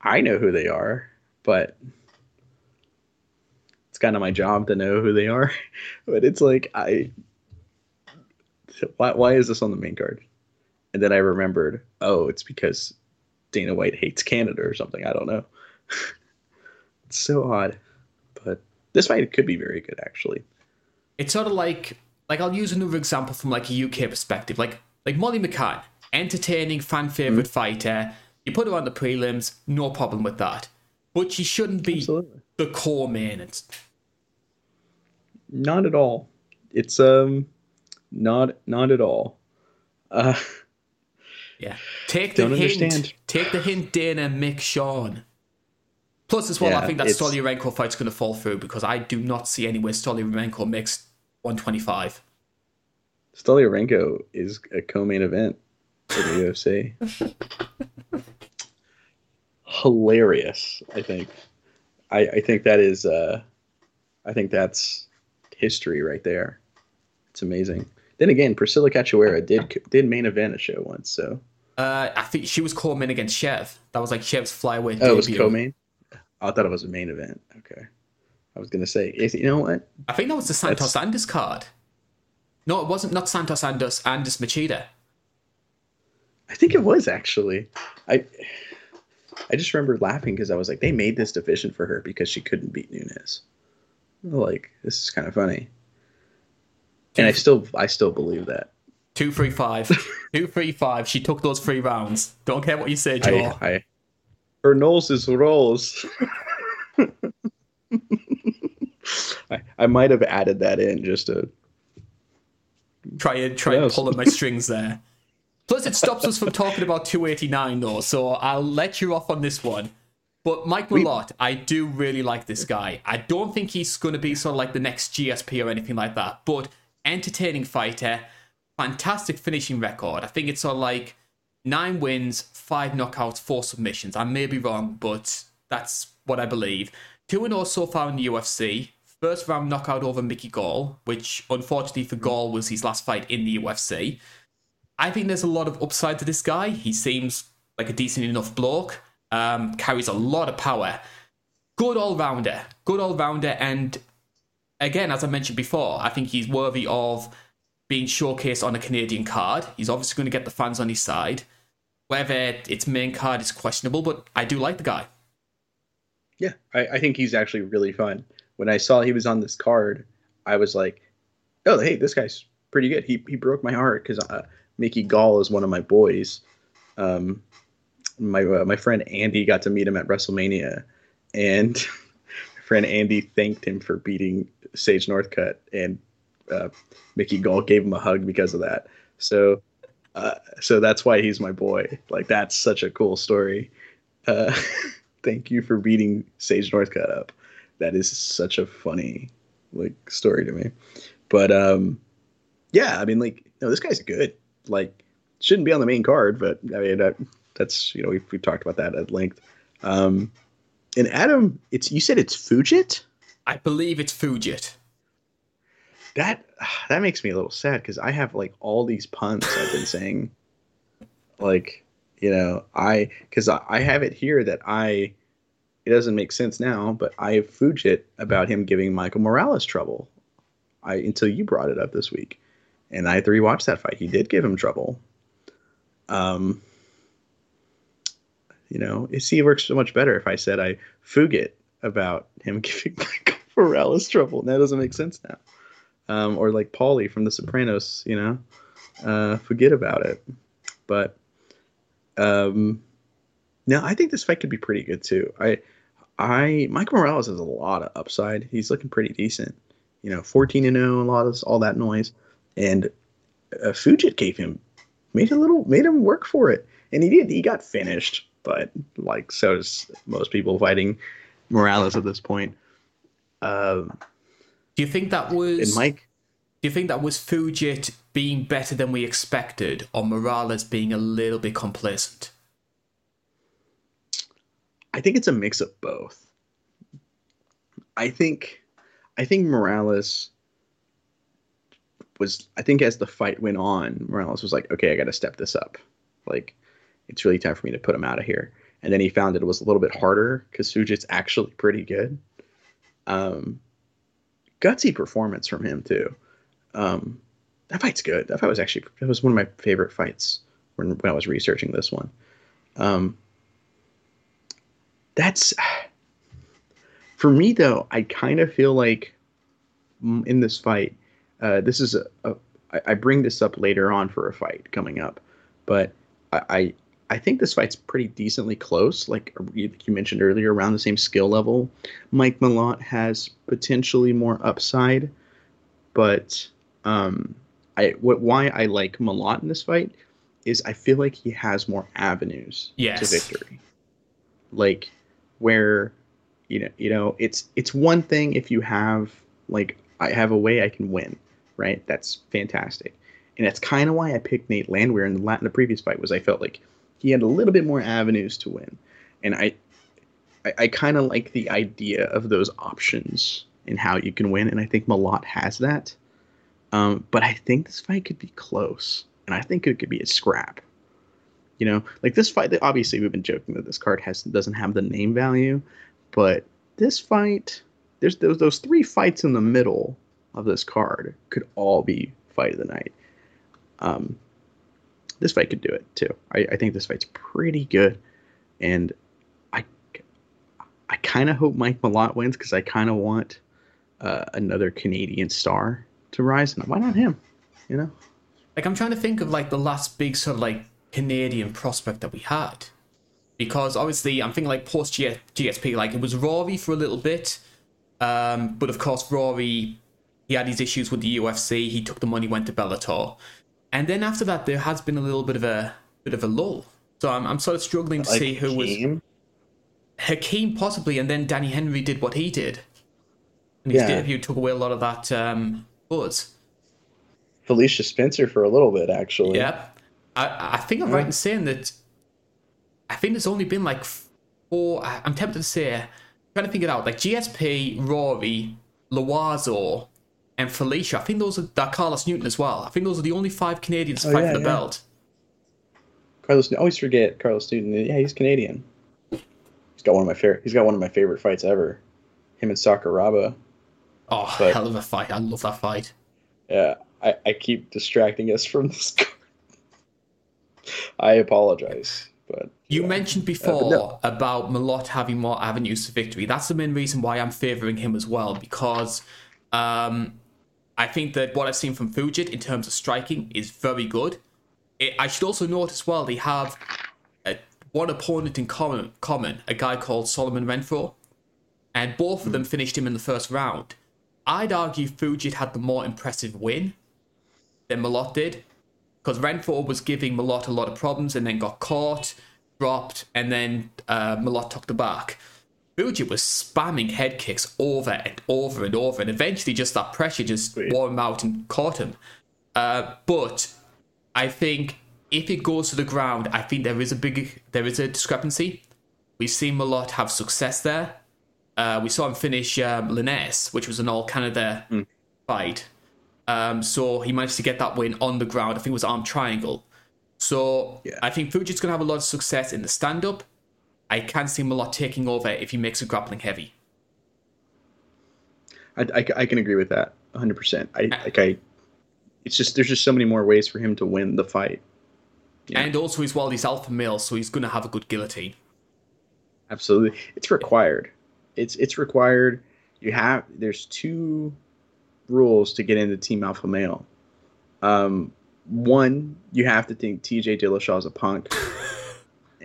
I know who they are, but it's kind of my job to know who they are. but it's like I why why is this on the main card? And then I remembered, oh, it's because Dana White hates Canada or something. I don't know. it's so odd, but this fight could be very good actually. It's sort of like like I'll use another example from like a UK perspective, like like Molly McCann, entertaining fan favorite mm-hmm. fighter. You put her on the prelims, no problem with that, but she shouldn't be Absolutely. the core main. It's... Not at all. It's um, not not at all. Uh, yeah. Take the hint. Understand. Take the hint, Dana Mick Sean. Plus, as well, yeah, I think that it's... Stoliarenko fight's going to fall through because I do not see anywhere way Stoliarenko makes 125. Stoliarenko is a co-main event for the UFC. hilarious. I think. I, I think that is. Uh, I think that's history right there. It's amazing. Then again, Priscila Cachoeira did did main event a show once, so. Uh, I think she was co-main against Chev. That was like Chev's flyweight. Oh, it was co-main. I thought it was a main event. Okay, I was gonna say, is, you know what? I think that was the Santos That's- Andes card. No, it wasn't. Not Santos Andes. Andes Machida. I think it was actually. I I just remember laughing because I was like, they made this division for her because she couldn't beat Nunes. Like this is kind of funny, and I still I still believe that. Two three five. Two three five. She took those three rounds. Don't care what you say, Joe. I, I her nose is rose. I, I might have added that in just to try and try and pull at my strings there. Plus, it stops us from talking about 289 though, so I'll let you off on this one. But Mike We- I do really like this guy. I don't think he's going to be sort of like the next GSP or anything like that, but entertaining fighter, fantastic finishing record. I think it's sort of like nine wins, five knockouts, four submissions. I may be wrong, but that's what I believe. 2 0 so far in the UFC. First round knockout over Mickey Gall, which unfortunately for Gall was his last fight in the UFC. I think there's a lot of upside to this guy. He seems like a decent enough bloke, um, carries a lot of power. Good all rounder, good all rounder, and again, as I mentioned before, I think he's worthy of being showcased on a Canadian card. He's obviously going to get the fans on his side. Whether its main card is questionable, but I do like the guy. Yeah, I, I think he's actually really fun. When I saw he was on this card, I was like, "Oh, hey, this guy's pretty good." He he broke my heart because uh, Mickey Gall is one of my boys. Um, my uh, my friend Andy got to meet him at WrestleMania, and my friend Andy thanked him for beating Sage Northcutt, and uh, Mickey Gall gave him a hug because of that. So, uh, so that's why he's my boy. Like that's such a cool story. Uh, thank you for beating Sage Northcutt up. That is such a funny like story to me. But um yeah, I mean like no, this guy's good. Like shouldn't be on the main card, but I mean that, that's you know we've, we've talked about that at length. Um and Adam, it's you said it's Fujit? I believe it's Fujit. That that makes me a little sad because I have like all these puns I've been saying. Like, you know, I because I, I have it here that I it doesn't make sense now, but I have Fujit about him giving Michael Morales trouble. I until you brought it up this week. And I had to rewatch that fight. He did give him trouble. Um you know, it see works so much better if I said I Fugit about him giving Michael Morales trouble. That doesn't make sense now um, or like Paulie from The Sopranos, you know, uh, forget about it. But um, no, I think this fight could be pretty good too. I, I, Mike Morales has a lot of upside. He's looking pretty decent. You know, fourteen and zero, a lot of all that noise, and uh, Fugitt gave him made a little made him work for it, and he did. He got finished, but like so does most people fighting Morales at this point. Um, Do you think that was and Mike. Do you think that was Fugitt being better than we expected, or Morales being a little bit complacent? I think it's a mix of both. I think I think Morales was I think as the fight went on, Morales was like, okay, I got to step this up. Like it's really time for me to put him out of here. And then he found that it was a little bit harder because Fugitt's actually pretty good. Um, gutsy performance from him too. Um, that fight's good. That fight was actually that was one of my favorite fights when, when I was researching this one. Um, that's for me though. I kind of feel like in this fight, uh, this is a, a. I I bring this up later on for a fight coming up, but I, I I think this fight's pretty decently close. Like you you mentioned earlier, around the same skill level. Mike Malott has potentially more upside, but um, I what why I like Malott in this fight is I feel like he has more avenues Yes. to victory. Like where you know you know it's it's one thing if you have like I have a way I can win, right? That's fantastic. And that's kind of why I picked Nate Landwehr in the Latin the previous fight was I felt like he had a little bit more avenues to win. And I I, I kind of like the idea of those options and how you can win, and I think Malott has that. Um, but I think this fight could be close, and I think it could be a scrap. You know, like this fight. Obviously, we've been joking that this card has doesn't have the name value, but this fight, there's those those three fights in the middle of this card could all be fight of the night. Um, this fight could do it too. I, I think this fight's pretty good, and I I kind of hope Mike Malott wins because I kind of want uh, another Canadian star to rise, why not him? You know, like I'm trying to think of like the last big sort of like Canadian prospect that we had, because obviously I'm thinking like post GSP, like it was Rory for a little bit, um, but of course Rory he had his issues with the UFC. He took the money, went to Bellator, and then after that, there has been a little bit of a bit of a lull. So I'm I'm sort of struggling to like see who Hakeem? was Hakeem possibly, and then Danny Henry did what he did, and his yeah. debut took away a lot of that um, buzz. Felicia Spencer for a little bit, actually. Yeah, I I think I'm right in saying that. I think there's only been like four. I'm tempted to say, I'm trying to think it out. Like GSP, Rory, Loiseau, and Felicia. I think those are that Carlos Newton as well. I think those are the only five Canadians to oh, fight yeah, for the yeah. belt. Carlos, I always forget Carlos Newton. Yeah, he's Canadian. He's got one of my favorite. He's got one of my favorite fights ever. Him and Sakuraba. Oh, but, hell of a fight! I love that fight. Yeah, I, I keep distracting us from this. I apologize, but you yeah. mentioned before uh, no. about Malott having more avenues to victory. That's the main reason why I'm favouring him as well because um, I think that what I've seen from Fugitt in terms of striking is very good. It, I should also note as well they have a, one opponent in common, common, a guy called Solomon Renfro, and both of them finished him in the first round. I'd argue Fugitt had the more impressive win than Malott did, because Renfro was giving Malott a lot of problems and then got caught, dropped, and then uh, took the back. Fugitt was spamming head kicks over and over and over, and eventually just that pressure just Sweet. wore him out and caught him. Uh, but I think if it goes to the ground, I think there is a big there is a discrepancy. We've seen Malott have success there. Uh, we saw him finish um, which was an all Canada mm. fight. Um, so he managed to get that win on the ground. I think it was arm triangle. So yeah. I think Fugitt's going to have a lot of success in the stand up. I can see Malott taking over if he makes a grappling heavy. I, I, I can agree with that 100%. I like I it's just there's just so many more ways for him to win the fight. And also he's well he's alpha male, so he's going to have a good guillotine. Absolutely. It's required. It's it's required. You have there's two rules to get into team alpha male. Um one, you have to think TJ Dillashaw is a punk.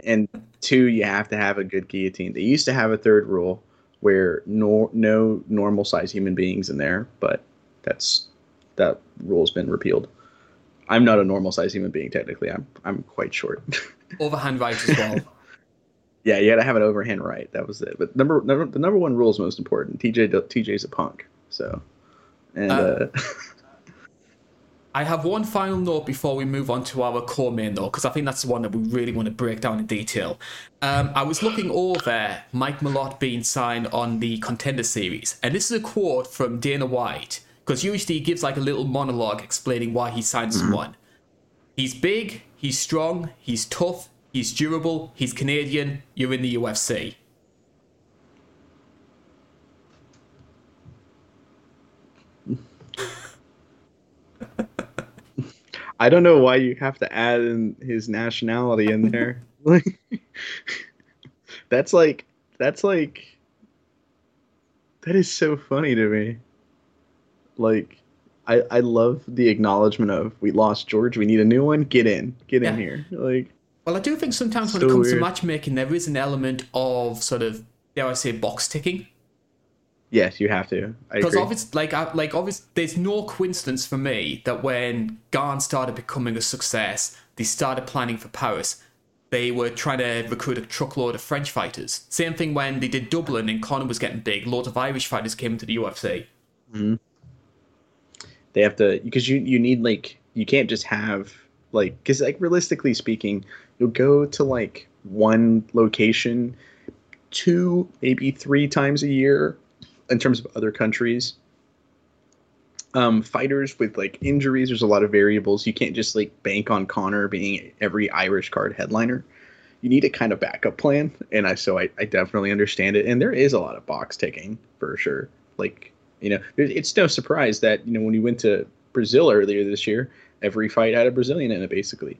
and two, you have to have a good guillotine. They used to have a third rule where no no normal size human beings in there, but that's that rule's been repealed. I'm not a normal size human being technically. I'm I'm quite short. Overhand right as well. yeah, you got to have an overhand right. That was it. But number, number the number one rule is most important. TJ TJ's a punk. So, and uh, uh I have one final note before we move on to our core main, though, because I think that's the one that we really want to break down in detail. Um, I was looking over Mike Malott being signed on the Contender Series, and this is a quote from Dana White, because usually he gives like a little monologue explaining why he signed mm-hmm. someone. He's big, he's strong, he's tough, he's durable, he's Canadian, you're in the UFC. I don't know why you have to add in his nationality in there. like that's like that's like that is so funny to me. Like I I love the acknowledgement of we lost George, we need a new one. Get in. Get yeah. in here. Like Well, I do think sometimes when so it comes weird. to matchmaking there is an element of sort of dare I say box ticking. Yes, you have to. Because obviously, like, like obviously, there's no coincidence for me that when Gane started becoming a success, they started planning for Paris. They were trying to recruit a truckload of French fighters. Same thing when they did Dublin and Conor was getting big. Loads of Irish fighters came into the UFC. Mm-hmm. They have to because you you need like you can't just have like because like realistically speaking, you'll go to like one location two, maybe three times a year in terms of other countries. Um, fighters with like injuries, there's a lot of variables. You can't just like bank on Conor being every Irish card headliner. You need a kind of backup plan, and I so I, I definitely understand it. And there is a lot of box ticking for sure. Like you know, it's no surprise that you know when we went to Brazil earlier this year, every fight had a Brazilian in it basically,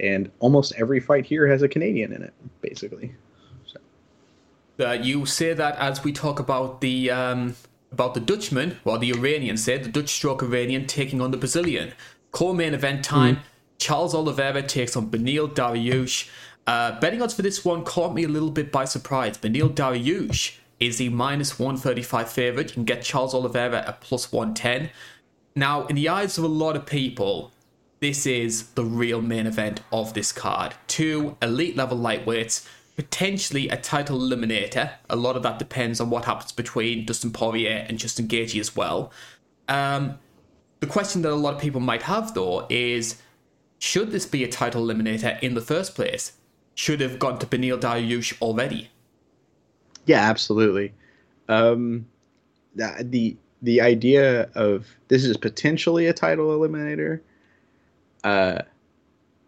and almost every fight here has a Canadian in it basically. Uh, you say that as we talk about the um, about the Dutchman, well, the Iranian said the Dutch stroke Iranian taking on the Brazilian. Co-main event time. Mm. Charles Oliveira takes on Beneil Dariush. Uh, betting odds for this one caught me a little bit by surprise. Beneil Dariush is the minus 135 favourite. You can get Charles Oliveira at plus 110. Now, in the eyes of a lot of people, this is the real main event of this card. Two elite level lightweights, potentially a title eliminator. A lot of that depends on what happens between Dustin Poirier and Justin Gaethje as well. Um, the question that a lot of people might have, though, is should this be a title eliminator in the first place? Should have gone to Beneil Dariush already. Yeah, absolutely. Um, the the idea of this is potentially a title eliminator. Uh,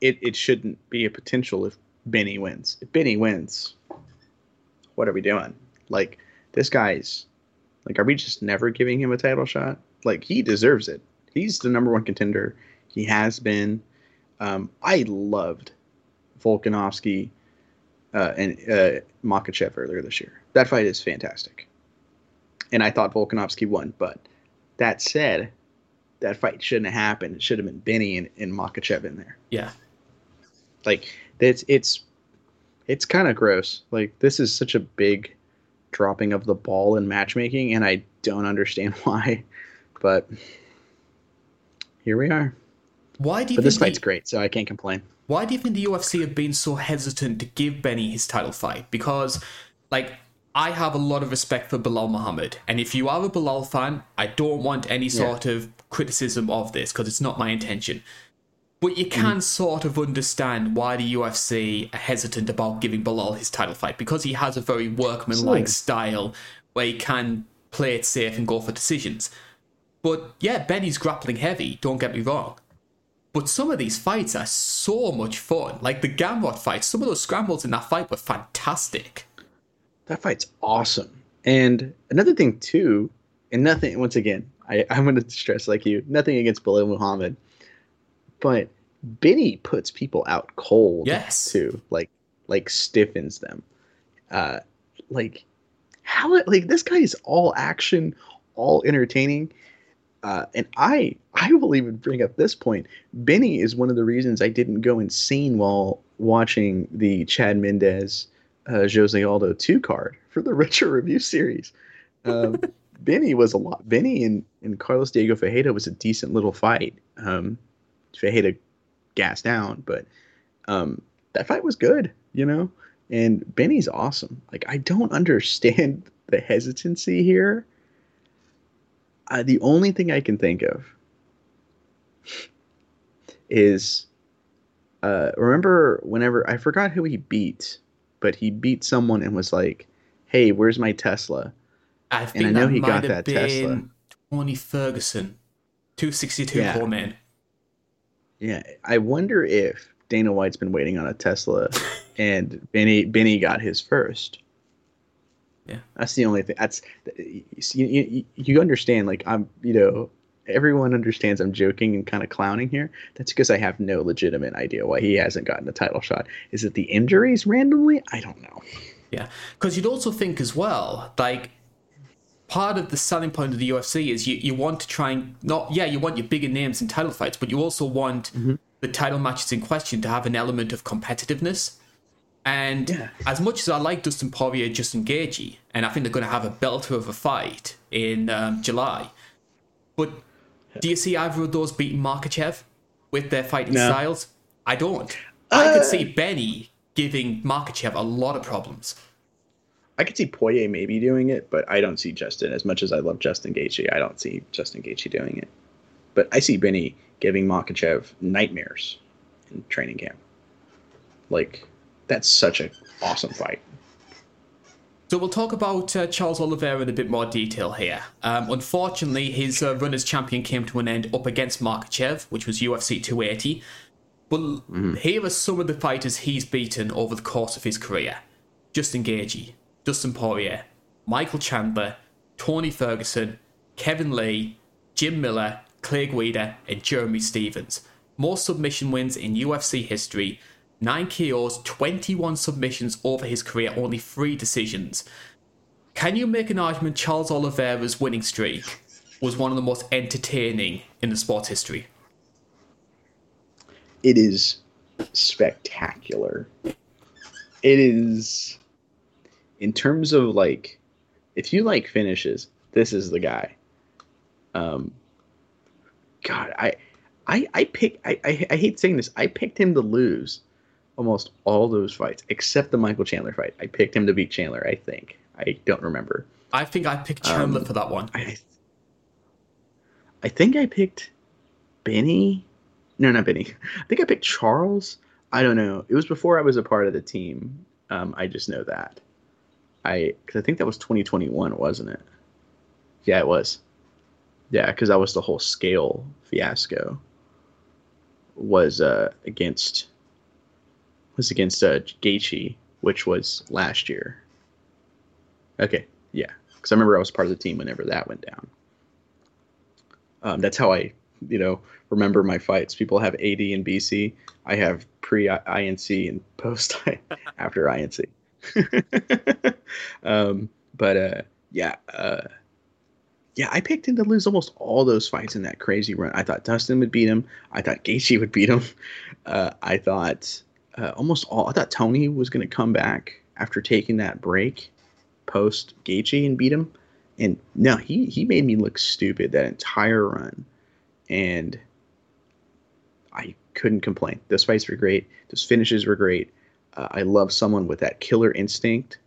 it it shouldn't be a potential if Benny wins. If Benny wins, what are we doing? Like this guy's like, are we just never giving him a title shot? Like he deserves it. He's the number one contender. He has been. Um, I loved Volkanovski uh, and uh, Makhachev earlier this year. That fight is fantastic. And I thought Volkanovski won, but that said, that fight shouldn't have happened. It should have been Benny and, and Makhachev in there. Yeah. Like it's it's it's kind of gross. Like this is such a big dropping of the ball in matchmaking, and I don't understand why. But here we are. Why do you? But this fight's the, great, so I can't complain. Why do you think the UFC have been so hesitant to give Benny his title fight? Because, like, I have a lot of respect for Belal Muhammad, and if you are a Belal fan, I don't want any sort yeah. of criticism of this because it's not my intention. But you can mm. sort of understand why the UFC are hesitant about giving Belal his title fight because he has a very workmanlike style where he can play it safe and go for decisions. But yeah, Benny's grappling heavy. Don't get me wrong. But some of these fights are so much fun. Like the Gamrot fight, some of those scrambles in that fight were fantastic that fight's awesome. And another thing too, and nothing once again, I, I'm gonna stress like you, nothing against Belal Muhammad, but Benny puts people out cold. Yes. Too. Like like stiffens them. Uh like how like this guy is all action, all entertaining. Uh, and I I will even bring up this point. Benny is one of the reasons I didn't go insane while watching the Chad Mendes uh, Jose Aldo 2 card for the Retro Review series. Um, Benny was a lot. Benny and, and Carlos Diego Ferreira was a decent little fight. Um, Ferreira gassed down, but um, that fight was good, you know? And Benny's awesome. Like, I don't understand the hesitancy here. Uh, the only thing I can think of is uh, remember whenever I forgot who he beat but he beat someone and was like, "Hey, where's my Tesla?" I think and I know he got that Tesla. Tony Ferguson, two sixty two yeah. poor man. Yeah, I wonder if Dana White's been waiting on a Tesla, and Benny Benny got his first. Yeah, that's the only thing. That's you, you, you understand. Like I'm, you know, everyone understands I'm joking and kind of clowning here. That's because I have no legitimate idea why he hasn't gotten a title shot. Is it the injuries randomly? I don't know. Yeah, because you'd also think as well, like part of the selling point of the UFC is you, you want to try and not yeah you want your bigger names in title fights, but you also want mm-hmm. the title matches in question to have an element of competitiveness. And yeah. as much as I like Dustin Poirier, Justin Gaethje, and I think they're going to have a belter of a fight in um, July, but do you see either of those beating Makhachev with their fighting no. styles? I don't. Uh, I could see Benny giving Makhachev a lot of problems. I could see Poirier maybe doing it, but I don't see Justin as much as I love Justin Gaethje. I don't see Justin Gaethje doing it. But I see Benny giving Makhachev nightmares in training camp. Like that's such an awesome fight. So we'll talk about uh, Charles Oliveira in a bit more detail here. Um, unfortunately, his uh, run as champion came to an end up against Makhachev, which was UFC 280. But mm-hmm. here are some of the fighters he's beaten over the course of his career. Justin Gaethje, Dustin Poirier, Michael Chandler, Tony Ferguson, Kevin Lee, Jim Miller, Clay Guida, and Jeremy Stephens. More submission wins in UFC history 9 KOs, 21 submissions over his career, only 3 decisions. Can you make an argument Charles Oliveira's winning streak was one of the most entertaining in the sport's history? It is spectacular. It is, in terms of like, if you like finishes, this is the guy. Um, God, I, I, I pick. I, I, I hate saying this. I picked him to lose almost all those fights except the Michael Chandler fight. I picked him to beat Chandler. I think. I don't remember. I think I picked Chandler um, for that one. I, I think I picked Benny. No, not Benny. I think I picked Charles. I don't know. It was before I was a part of the team. Um, I just know that. I because I think that was 2021, wasn't it? Yeah, it was. Yeah, because that was the whole scale fiasco. Was uh, against was against uh, Gaethje, which was last year. Okay, yeah, because I remember I was part of the team whenever that went down. Um, that's how I, you know, remember my fights. People have AD and BC. I have pre INC and post after INC. um, but uh, yeah, uh, yeah, I picked him to lose almost all those fights in that crazy run. I thought Dustin would beat him. I thought Gaethje would beat him. Uh, I thought uh, almost all. I thought Tony was going to come back after taking that break post Gaethje and beat him, and no, he he made me look stupid that entire run, and I couldn't complain. Those fights were great. Those finishes were great. Uh, I love someone with that killer instinct.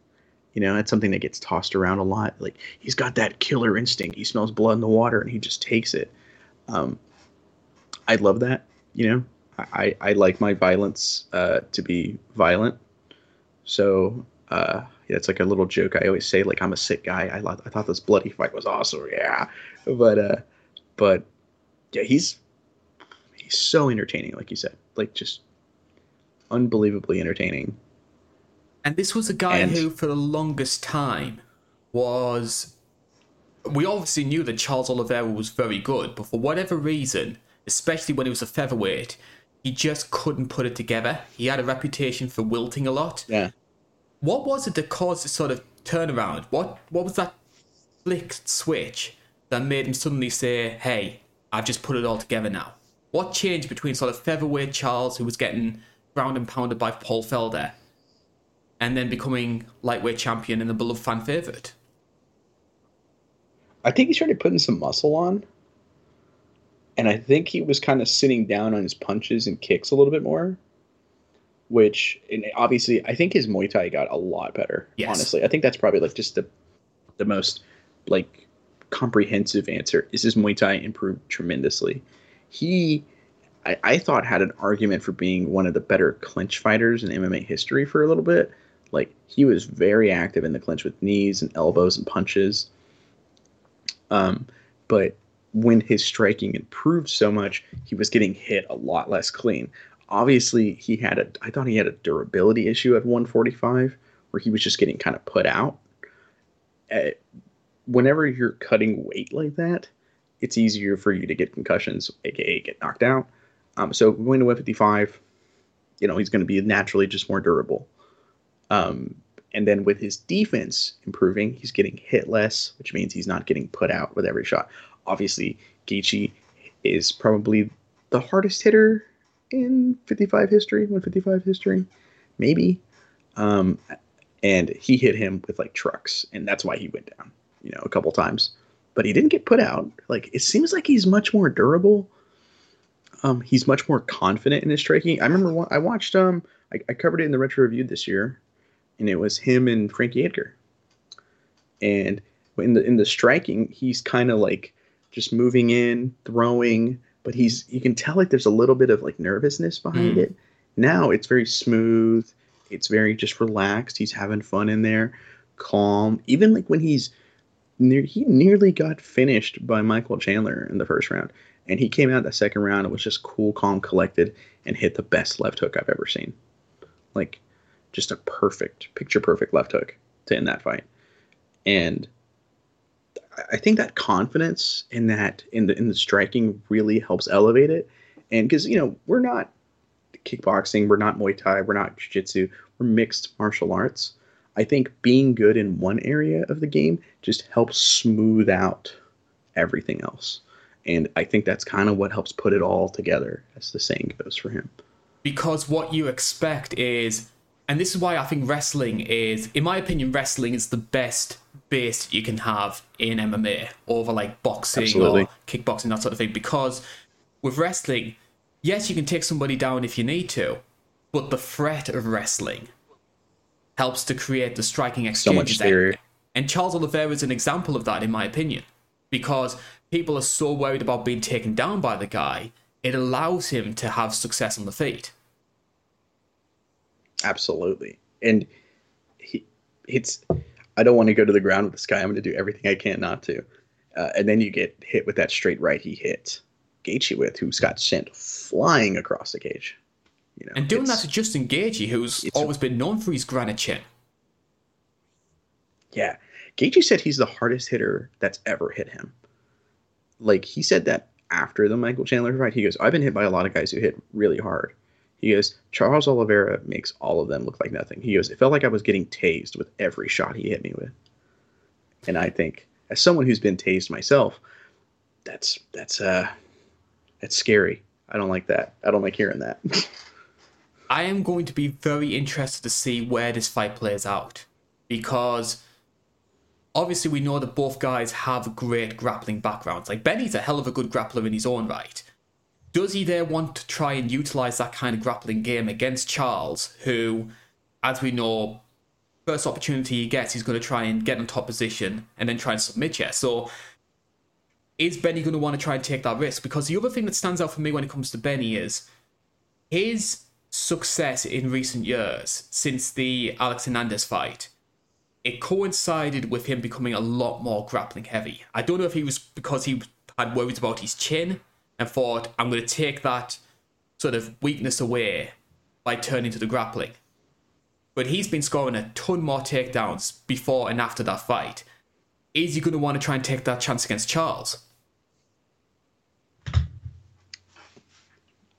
You know, that's something that gets tossed around a lot. Like he's got that killer instinct. He smells blood in the water and he just takes it. Um, I love that. You know, I, I like my violence uh, to be violent. So uh, yeah, it's like a little joke I always say. Like I'm a sick guy. I, I thought this bloody fight was awesome. Yeah, but uh, but yeah, he's he's so entertaining. Like you said, like just unbelievably entertaining. And this was a guy and, who, for the longest time, was. We obviously knew that Charles Oliveira was very good, but for whatever reason, especially when he was a featherweight, he just couldn't put it together. He had a reputation for wilting a lot. Yeah. What was it that caused this sort of turnaround? What what was that flick switch that made him suddenly say, "Hey, I've just put it all together now"? What changed between sort of featherweight Charles, who was getting ground and pounded by Paul Felder, and then becoming lightweight champion and the beloved fan favorite? I think he started putting some muscle on and I think he was kind of sitting down on his punches and kicks a little bit more. Which, and obviously, I think his Muay Thai got a lot better. Yes. Honestly, I think that's probably like just the the most like comprehensive answer. Is his Muay Thai improved tremendously? He, I, I thought, had an argument for being one of the better clinch fighters in MMA history for a little bit. Like he was very active in the clinch with knees and elbows and punches. Um, but when his striking improved so much, he was getting hit a lot less clean. Obviously, he had a I thought he had a durability issue at 145 where he was just getting kind of put out. Uh, whenever you're cutting weight like that, it's easier for you to get concussions, aka get knocked out. Um, so going to 155, you know, he's going to be naturally just more durable. Um, and then with his defense improving, he's getting hit less, which means he's not getting put out with every shot obviously Gaethje is probably the hardest hitter in 55 history, 155 history, maybe. Um, and he hit him with like trucks, and that's why he went down, you know, a couple times. But he didn't get put out. Like it seems like he's much more durable. Um, he's much more confident in his striking. I remember I watched um, I, I covered it in the retro review this year, and it was him and Frankie Edgar. And in the in the striking, he's kind of like just moving in, throwing, but he's you can tell like there's a little bit of like nervousness behind mm. it. Now it's very smooth. It's very just relaxed. He's having fun in there. calm. Even like when he's near, he nearly got finished by Michael Chandler in the first round, and he came out the second round and was just cool, calm, collected, and hit the best left hook I've ever seen. Like, just a perfect, picture perfect left hook to end that fight, and I think that confidence in that in the in the striking really helps elevate it. And because you know we're not kickboxing, we're not Muay Thai, we're not Jiu-Jitsu, we're mixed martial arts. I think being good in one area of the game just helps smooth out everything else. And I think that's kind of what helps put it all together, as the saying goes for him. Because what you expect is, and this is why I think wrestling is, in my opinion, wrestling is the best base you can have in MMA over like boxing Absolutely. or kickboxing, that sort of thing. Because with wrestling, yes, you can take somebody down if you need to, but the threat of wrestling helps to create the striking So much theory. And Charles Oliveira is an example of that, in my opinion, because people are so worried about being taken down by the guy, it allows him to have success on the feet. Absolutely. And he, it's, I don't want to go to the ground with this guy. I'm going to do everything I can not to. Uh, and then you get hit with that straight right he hit Gaethje with, who's got sent flying across the cage. You know, And doing that to Justin Gaethje, who's always been known for his granite chin. Yeah. Gaethje said he's the hardest hitter that's ever hit him. Like he said that after the Michael Chandler fight. He goes, I've been hit by a lot of guys who hit really hard. He goes, Charles Oliveira makes all of them look like nothing. He goes, it felt like I was getting tased with every shot he hit me with. And I think, as someone who's been tased myself, that's that's uh that's scary. I don't like that. I don't like hearing that. I am going to be very interested to see where this fight plays out because obviously we know that both guys have great grappling backgrounds. Like Benny's a hell of a good grappler in his own right. Does he there want to try and utilize that kind of grappling game against Charles, who, as we know, first opportunity he gets, he's going to try and get on top position and then try and submit you. So is Benny going to want to try and take that risk? Because the other thing that stands out for me when it comes to Benny is his success in recent years since the Alex Hernandez fight. It coincided with him becoming a lot more grappling heavy. I don't know if he was because he had worries about his chin and thought, I'm going to take that sort of weakness away by turning to the grappling. But he's been scoring a ton more takedowns before and after that fight. Is he going to want to try and take that chance against Charles?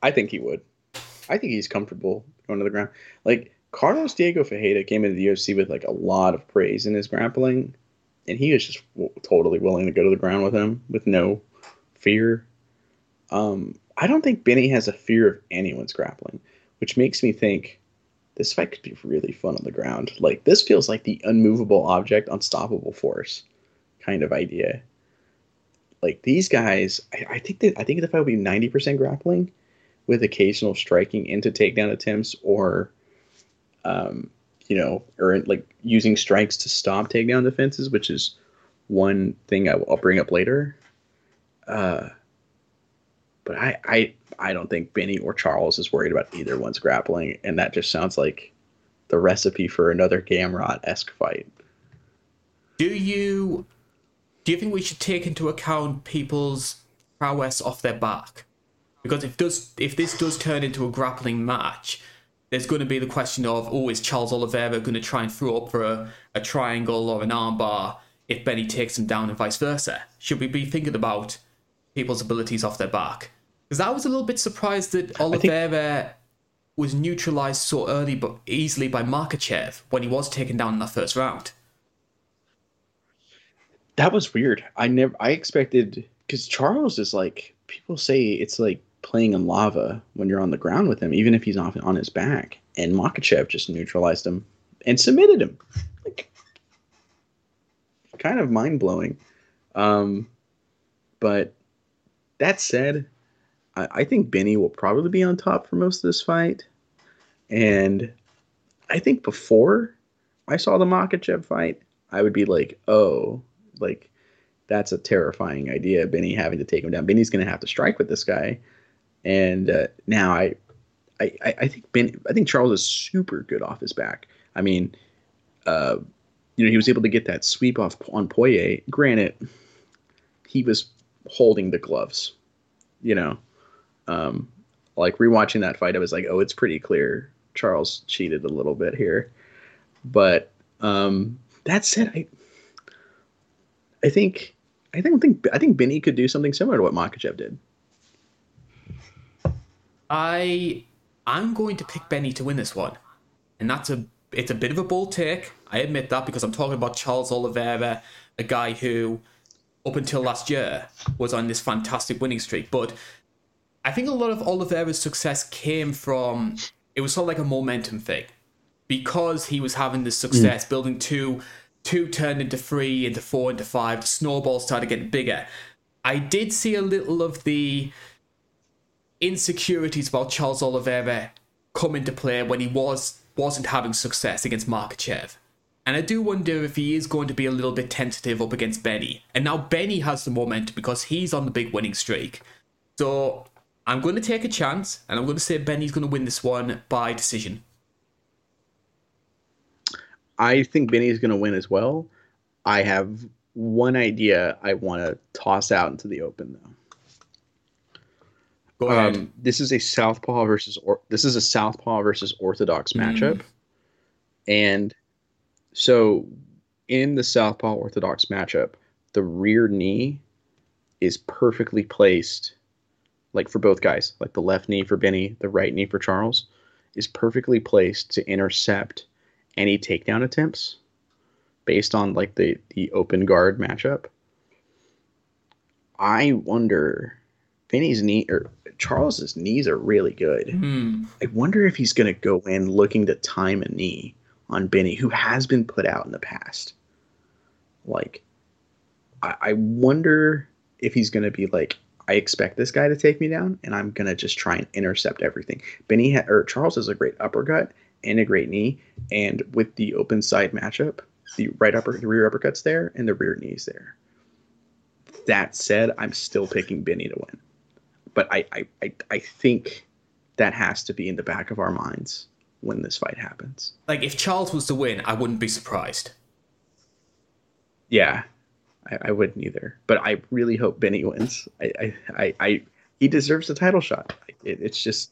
I think he would. I think he's comfortable going to the ground. Like Carlos Diego Ferreira came into the UFC with like a lot of praise in his grappling, and he was just w- totally willing to go to the ground with him with no fear. Um, I don't think Benny has a fear of anyone's grappling, which makes me think this fight could be really fun on the ground. Like this feels like the unmovable object, unstoppable force kind of idea. Like these guys, I, I think that I think the fight will be ninety percent grappling with occasional striking into takedown attempts or um, you know, or like using strikes to stop takedown defenses, which is one thing I, will bring up later. Uh, but I, I, I don't think Benny or Charles is worried about either one's grappling, and that just sounds like the recipe for another Gamrot esque fight. Do you do you think we should take into account people's prowess off their back? Because if does if this does turn into a grappling match, there's going to be the question of, oh, is Charles Oliveira going to try and throw up for a, a triangle or an armbar if Benny takes him down and vice versa? Should we be thinking about people's abilities off their back? Because I was a little bit surprised that Oliveira was neutralized so early but easily by Makhachev when he was taken down in that first round. That was weird. I never, I expected because Charles is like people say it's like playing in lava when you're on the ground with him, even if he's off on his back. And Makhachev just neutralized him and submitted him. Like, kind of mind blowing. Um, but that said, I, I think Benny will probably be on top for most of this fight. And I think before I saw the Makhachev fight, I would be like, oh, like that's a terrifying idea. Benny having to take him down. Benny's going to have to strike with this guy. And uh, now I, I, I think Ben, I think Charles is super good off his back. I mean, uh, you know, he was able to get that sweep off on Poirier. Granted, he was holding the gloves. You know, um, like rewatching that fight, I was like, oh, it's pretty clear Charles cheated a little bit here. But um, that said, I I think I don't think I think Benny could do something similar to what Makhachev did. I I'm going to pick Benny to win this one, and that's a it's a bit of a bold take. I admit that because I'm talking about Charles Oliveira, a guy who up until last year was on this fantastic winning streak, but I think a lot of Oliveira's success came from it was sort of like a momentum thing because he was having this success, mm. building two, two turned into three, into four, into five. The snowball started getting bigger. I did see a little of the insecurities about Charles Oliveira come into play when he was wasn't having success against Makhachev. And I do wonder if he is going to be a little bit tentative up against Benny. And now Benny has the momentum because he's on the big winning streak. So I'm going to take a chance and I'm going to say Benny's going to win this one by decision. I think Benny's going to win as well. I have one idea I want to toss out into the open though. Go ahead. Um, this is a southpaw versus or, this is a southpaw versus orthodox mm. matchup, and so in the southpaw orthodox matchup, the rear knee is perfectly placed like for both guys, like the left knee for Benny, the right knee for Charles, is perfectly placed to intercept any takedown attempts based on like the the open guard matchup. I wonder Benny's knee or Charles's knees are really good. Mm. I wonder if he's going to go in looking to time a knee on Benny, who has been put out in the past. Like, I, I wonder if he's going to be like, I expect this guy to take me down, and I'm gonna just try and intercept everything. Benny ha- or Charles has a great uppercut and a great knee, and with the open side matchup, the right upper, the rear uppercuts there, and the rear knees there. That said, I'm still picking Benny to win, but I I, I, I think that has to be in the back of our minds when this fight happens. Like if Charles was to win, I wouldn't be surprised. Yeah, I, I wouldn't either. But I really hope Benny wins. I, I, I, I he deserves a title shot. It, it's just.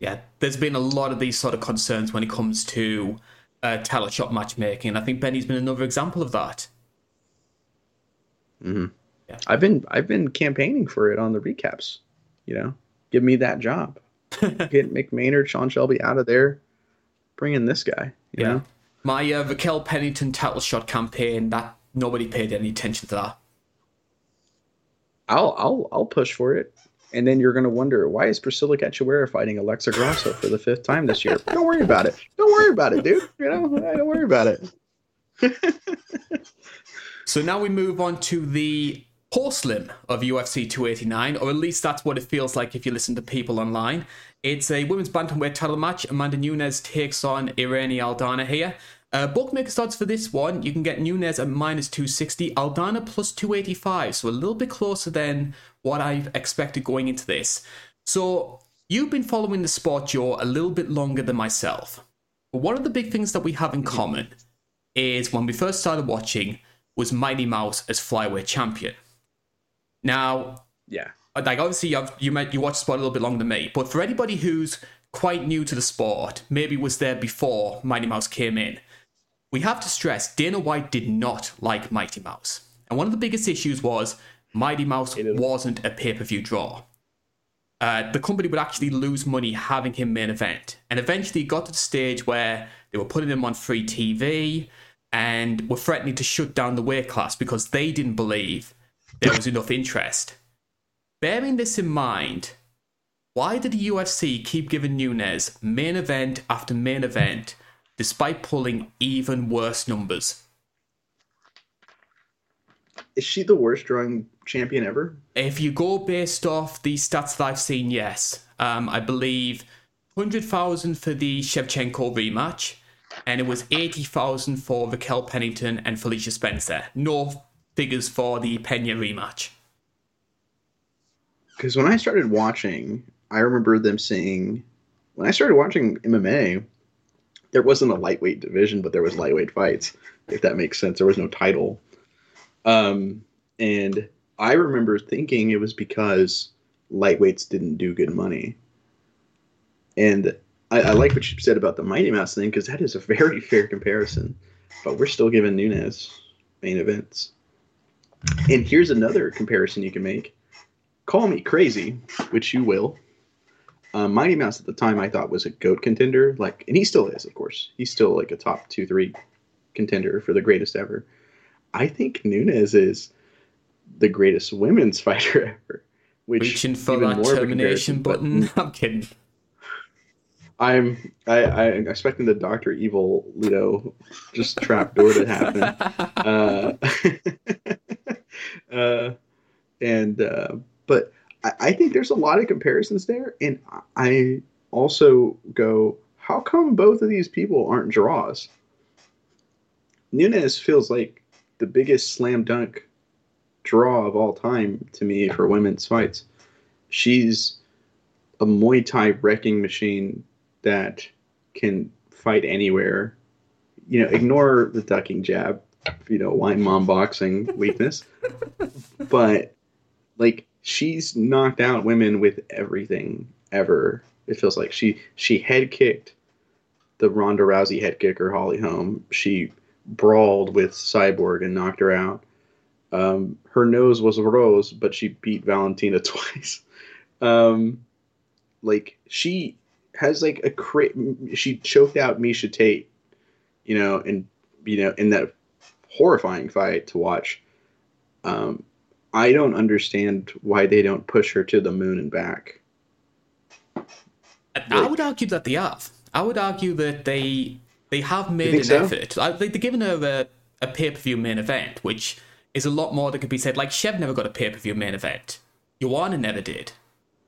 Yeah, there's been a lot of these sort of concerns when it comes to uh, title shot matchmaking, and I think Benny's been another example of that. Mm-hmm. Yeah. I've been I've been campaigning for it on the recaps. You know, give me that job. Get Mick Maynard, Sean Shelby out of there. Bring in this guy. You yeah. know. My uh, Raquel Pennington title shot campaign that nobody paid any attention to that. I'll I'll I'll push for it, and then you're gonna wonder why is Priscila Cachoeira fighting Alexa Grasso for the fifth time this year? Don't worry about it. Don't worry about it, dude. You know, don't worry about it. so now we move on to the porcelain of UFC 289, or at least that's what it feels like if you listen to people online. It's a women's bantamweight title match. Amanda Nunes takes on Irene Aldana here. Uh, bookmaker odds for this one, you can get Nunes at minus 260, Aldana plus 285, so a little bit closer than what I've expected going into this. So, you've been following the sport, Joe, a little bit longer than myself. But one of the big things that we have in common is when we first started watching was Mighty Mouse as flyweight champion. Now, yeah, like obviously you have, you might you watch sport a little bit longer than me, but for anybody who's quite new to the sport, maybe was there before Mighty Mouse came in, we have to stress Dana White did not like Mighty Mouse, and one of the biggest issues was Mighty Mouse wasn't a pay per view draw. Uh, the company would actually lose money having him main event, and eventually got to the stage where they were putting him on free TV and were threatening to shut down the weight class because they didn't believe there was enough interest. Bearing this in mind, why did the UFC keep giving Nunes main event after main event despite pulling even worse numbers? Is she the worst drawing champion ever? If you go based off the stats that I've seen, yes. Um, I believe 100,000 for the Shevchenko rematch, and it was 80,000 for Raquel Pennington and Felicia Spencer. No figures for the Pena rematch. Because when I started watching, I remember them saying, when I started watching MMA, there wasn't a lightweight division, but there was lightweight fights, if that makes sense. There was no title. Um, and I remember thinking it was because lightweights didn't do good money. And I, I like what you said about the Mighty Mouse thing because that is a very fair comparison. But we're still giving Nunes main events. And here's another comparison you can make. Call me crazy, which you will. Uh, Mighty Mouse at the time I thought was a goat contender, like, and he still is, of course. He's still like a top two, three contender for the greatest ever. I think Nunes is the greatest women's fighter ever. Which Reaching for even that more of a termination comparison, but button. I'm kidding. I'm I, I'm expecting the Doctor Evil Lido just trap door to happen. uh, uh, and uh, but I, I think there's a lot of comparisons there, and I also go, how come both of these people aren't draws? Nunes feels like the biggest slam dunk draw of all time to me for women's fights. She's a Muay Thai wrecking machine that can fight anywhere. You know, ignore the ducking jab, you know, wine mom boxing weakness. but like she's knocked out women with everything ever. It feels like she she head kicked the Ronda Rousey head kicker Holly Holm. She brawled with Cyborg and knocked her out. Um, her nose was a rose, but she beat Valentina twice. Um, like she has like a cra- she choked out Miesha Tate, you know, and you know in that horrifying fight to watch. Um, I don't understand why they don't push her to the moon and back. I would argue that they have. I would argue that they they have made an so? effort. I think they're giving her a, a pay per view main event, which is a lot more that could be said. Like Chev never got a pay per view main event. Joanna never did.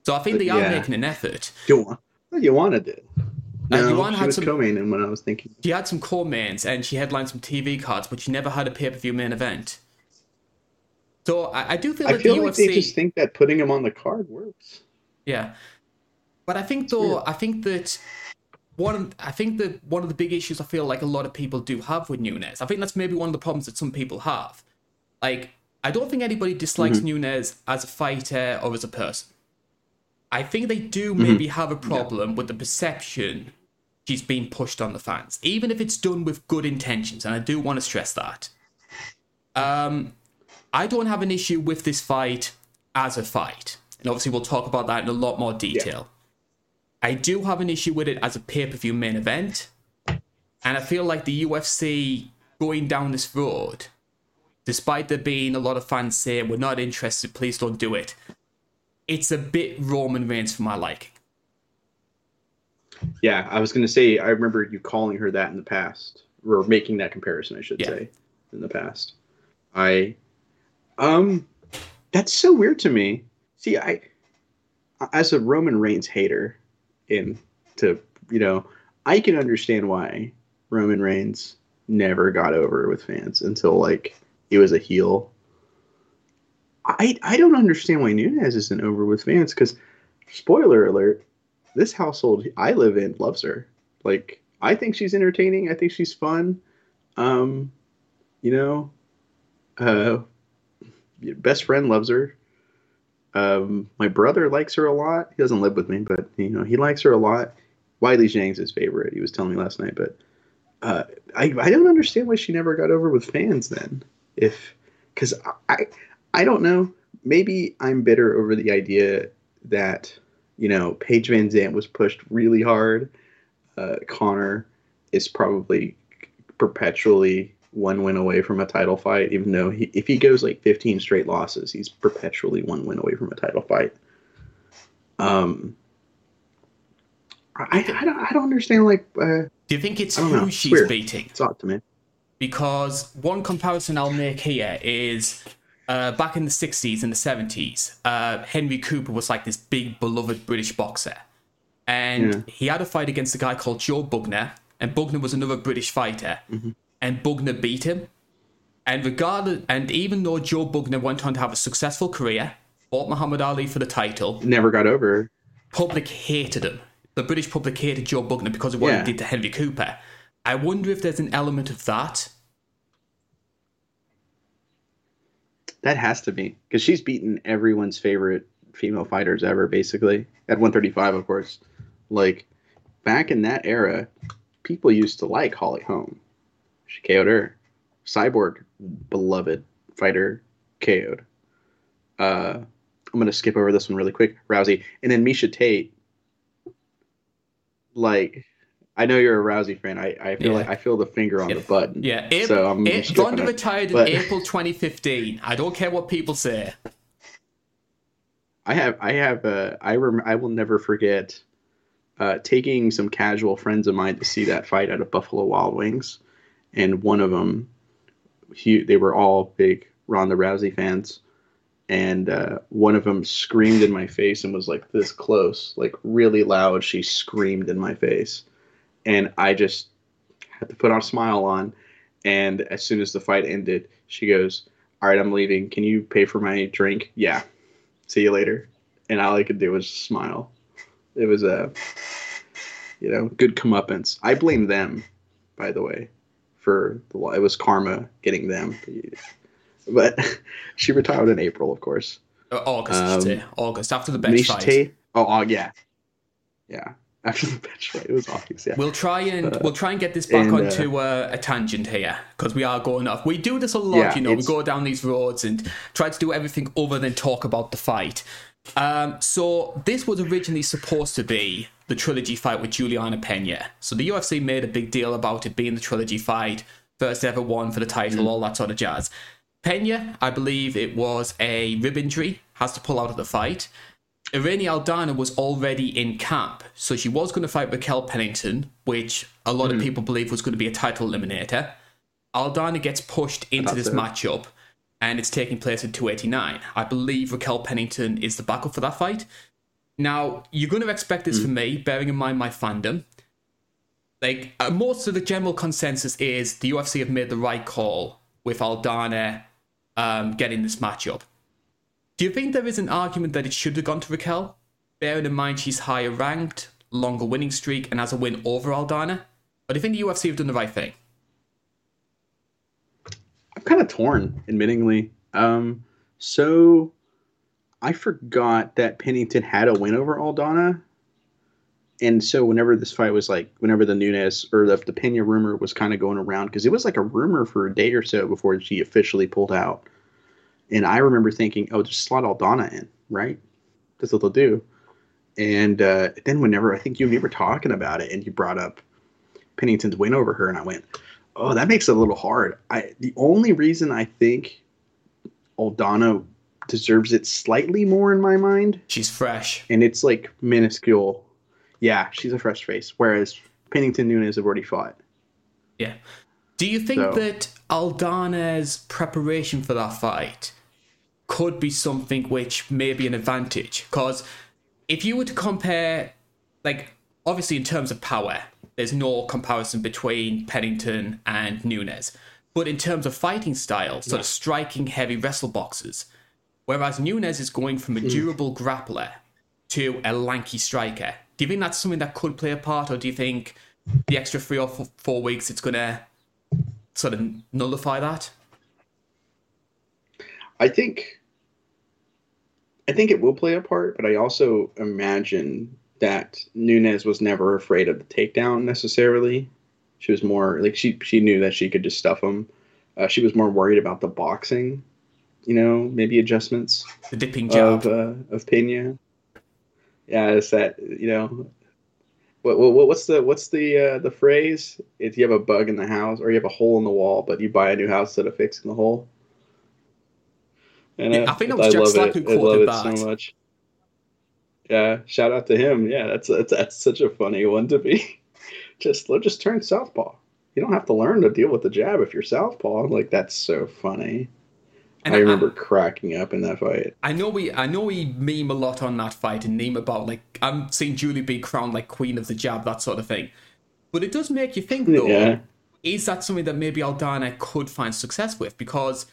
So I think they are Yeah. making an effort. You you wanted it. No, Joanna she had was some- co-main when I was thinking. She had some core mains and she headlined some TV cards, but she never had a pay per view main event. So I, I do feel I feel the like UFC. they just think that putting him on the card works. Yeah, but I think though I think that one of- I think that one of the big issues I feel like a lot of people do have with Nunes. I think that's maybe one of the problems that some people have. Like I don't think anybody dislikes mm-hmm. Nunes as a fighter or as a person. I think they do maybe have a problem with the perception she's being pushed on the fans, even if it's done with good intentions, and I do want to stress that. Um, I don't have an issue with this fight as a fight, and obviously we'll talk about that in a lot more detail. I do have an issue with it as a pay per view main event, and I feel like the UFC going down this road, despite there being a lot of fans saying we're not interested, please don't do it. It's a bit Roman Reigns for my liking. Yeah, I was going to say, I remember you calling her that in the past, or making that comparison, I should Yeah. say, in the past. I, um, that's so weird to me. See, I, as a Roman Reigns hater, in to you know, I can understand why Roman Reigns never got over with fans until like he was a heel. I I don't understand why Nunes isn't over with fans because, spoiler alert, this household I live in loves her. Like I think she's entertaining. I think she's fun. Um, you know, uh, best friend loves her. Um, my brother likes her a lot. He doesn't live with me, but you know he likes her a lot. Weili Zhang's his favorite. He was telling me last night, but uh, I I don't understand why she never got over with fans then. If because I I don't know. Maybe I'm bitter over the idea that you know Paige VanZant was pushed really hard. Uh, Connor is probably perpetually one win away from a title fight, even though he, if he goes like 15 straight losses, he's perpetually one win away from a title fight. Um, I, I, don't, I don't understand. Like, uh, Do you think it's who know. She's weird. beating? it's odd to me. because one comparison I'll make here is uh, back in the 60s and the 70s, uh, Henry Cooper was like this big, beloved British boxer. And Yeah. he had a fight against a guy called Joe Bugner, and Bugner was another British fighter. And Bugner beat him. And regardless, and even though Joe Bugner went on to have a successful career, fought Muhammad Ali for the title, Never got over. public hated him. The British public hated Joe Bugner because of what Yeah. he did to Henry Cooper. I wonder if there's an element of that. That has to be because she's beaten everyone's favorite female fighters ever, basically at 135, of course. Like back in that era, people used to like Holly Holm. She KO'd her. Cyborg, beloved fighter, KO'd. Uh, I'm gonna skip over this one really quick. Rousey, and then Miesha Tate. Like, I know you're a Rousey fan. I, I feel Yeah. like I feel the finger on the button. Yeah, April, so I'm A- skipping Ronda retired But- in April 2015. I don't care what people say. I have I have uh, I rem- I will never forget uh, taking some casual friends of mine to see that fight at a Buffalo Wild Wings, and one of them, he they were all big Ronda Rousey fans, and uh, one of them screamed in my face and was like this close, like really loud. She screamed in my face, and I just had to put on a smile on. And as soon as the fight ended, she goes, "All right, I'm leaving. Can you pay for my drink?" Yeah see you later. And all I could do was smile. It was a, you know, good comeuppance. I blame them, by the way, for the it was karma getting them. But she retired in April, of course. Uh, August, Um. August, after the bench Miesha fight. Oh, oh, yeah, yeah. After the bench it was August. Yeah. We'll try and Uh, we'll try and get this back and, uh, onto uh, a tangent here because we are going off. We do this a lot, Yeah, you know. We go down these roads and try to do everything other than talk about the fight. Um, so this was originally supposed to be the trilogy fight with Julianna Pena. So the UFC made a big deal about it being the trilogy fight, first ever one for the title, all that sort of jazz. Pena, I believe it was a rib injury, has to pull out of the fight. Irene Aldana was already in camp, so she was going to fight Raquel Pennington, which a lot Hmm. of people believe was going to be a title eliminator. Aldana gets pushed into this so. matchup, and it's taking place at 289. I believe Raquel Pennington is the backup for that fight. Now, you're going to expect this from me, bearing in mind my fandom. Like, uh, most of the general consensus is the UFC have made the right call with Aldana um, getting this matchup. Do you think there is an argument that it should have gone to Raquel? Bearing in mind she's higher ranked, longer winning streak, and has a win over Aldana? But do you think the UFC have done the right thing? I'm kind of torn, admittingly. Um, so I forgot that Pennington had a win over Aldana. And so whenever this fight was like, whenever the Nunes or the, the Pena rumor was kind of going around, because it was like a rumor for a day or so before she officially pulled out. And I remember thinking, oh, just slot Aldana in, right? That's what they'll do. And uh, then whenever I think you and me were talking about it, and you brought up Pennington's win over her, and I went, oh, that makes it a little hard. I the only reason I think Aldana deserves it slightly more in my mind, She's fresh. and it's like minuscule. Yeah, she's a fresh face, whereas Pennington Nunes have already fought. Yeah. Do you think So- that Aldana's preparation for that fight could be something which may be an advantage? Because if you were to compare, like, obviously in terms of power, there's no comparison between Pennington and Nunes. But in terms of fighting style, sort of striking heavy wrestle boxes, whereas Nunes is going from a hmm. durable grappler to a lanky striker. Do you think that's something that could play a part, or do you think the extra three or four weeks it's going to sort of nullify that? I think I think it will play a part, but I also imagine that Nunes was never afraid of the takedown necessarily. She was more like she she knew that she could just stuff him. Uh, she was more worried about the boxing, you know, maybe adjustments The dipping jab. of uh, of Pena. Yeah, it's that you know. What, what what's the what's the uh, the phrase? If you have a bug in the house or you have a hole in the wall, but you buy a new house instead of fixing the hole. And, Yeah, uh, I think it was Jack Slack who quoted it that. so much. Yeah, shout out to him. Yeah, that's that's, that's such a funny one to be. just just turn southpaw. You don't have to learn to deal with the jab if you're southpaw. Like that's so funny. And I remember cracking up in that fight. I know we I know we meme a lot on that fight and meme about like um, I'm seeing Julie be crowned like queen of the jab, that sort of thing. But it does make you think though, Yeah. is that something that maybe Aldana could find success with? Because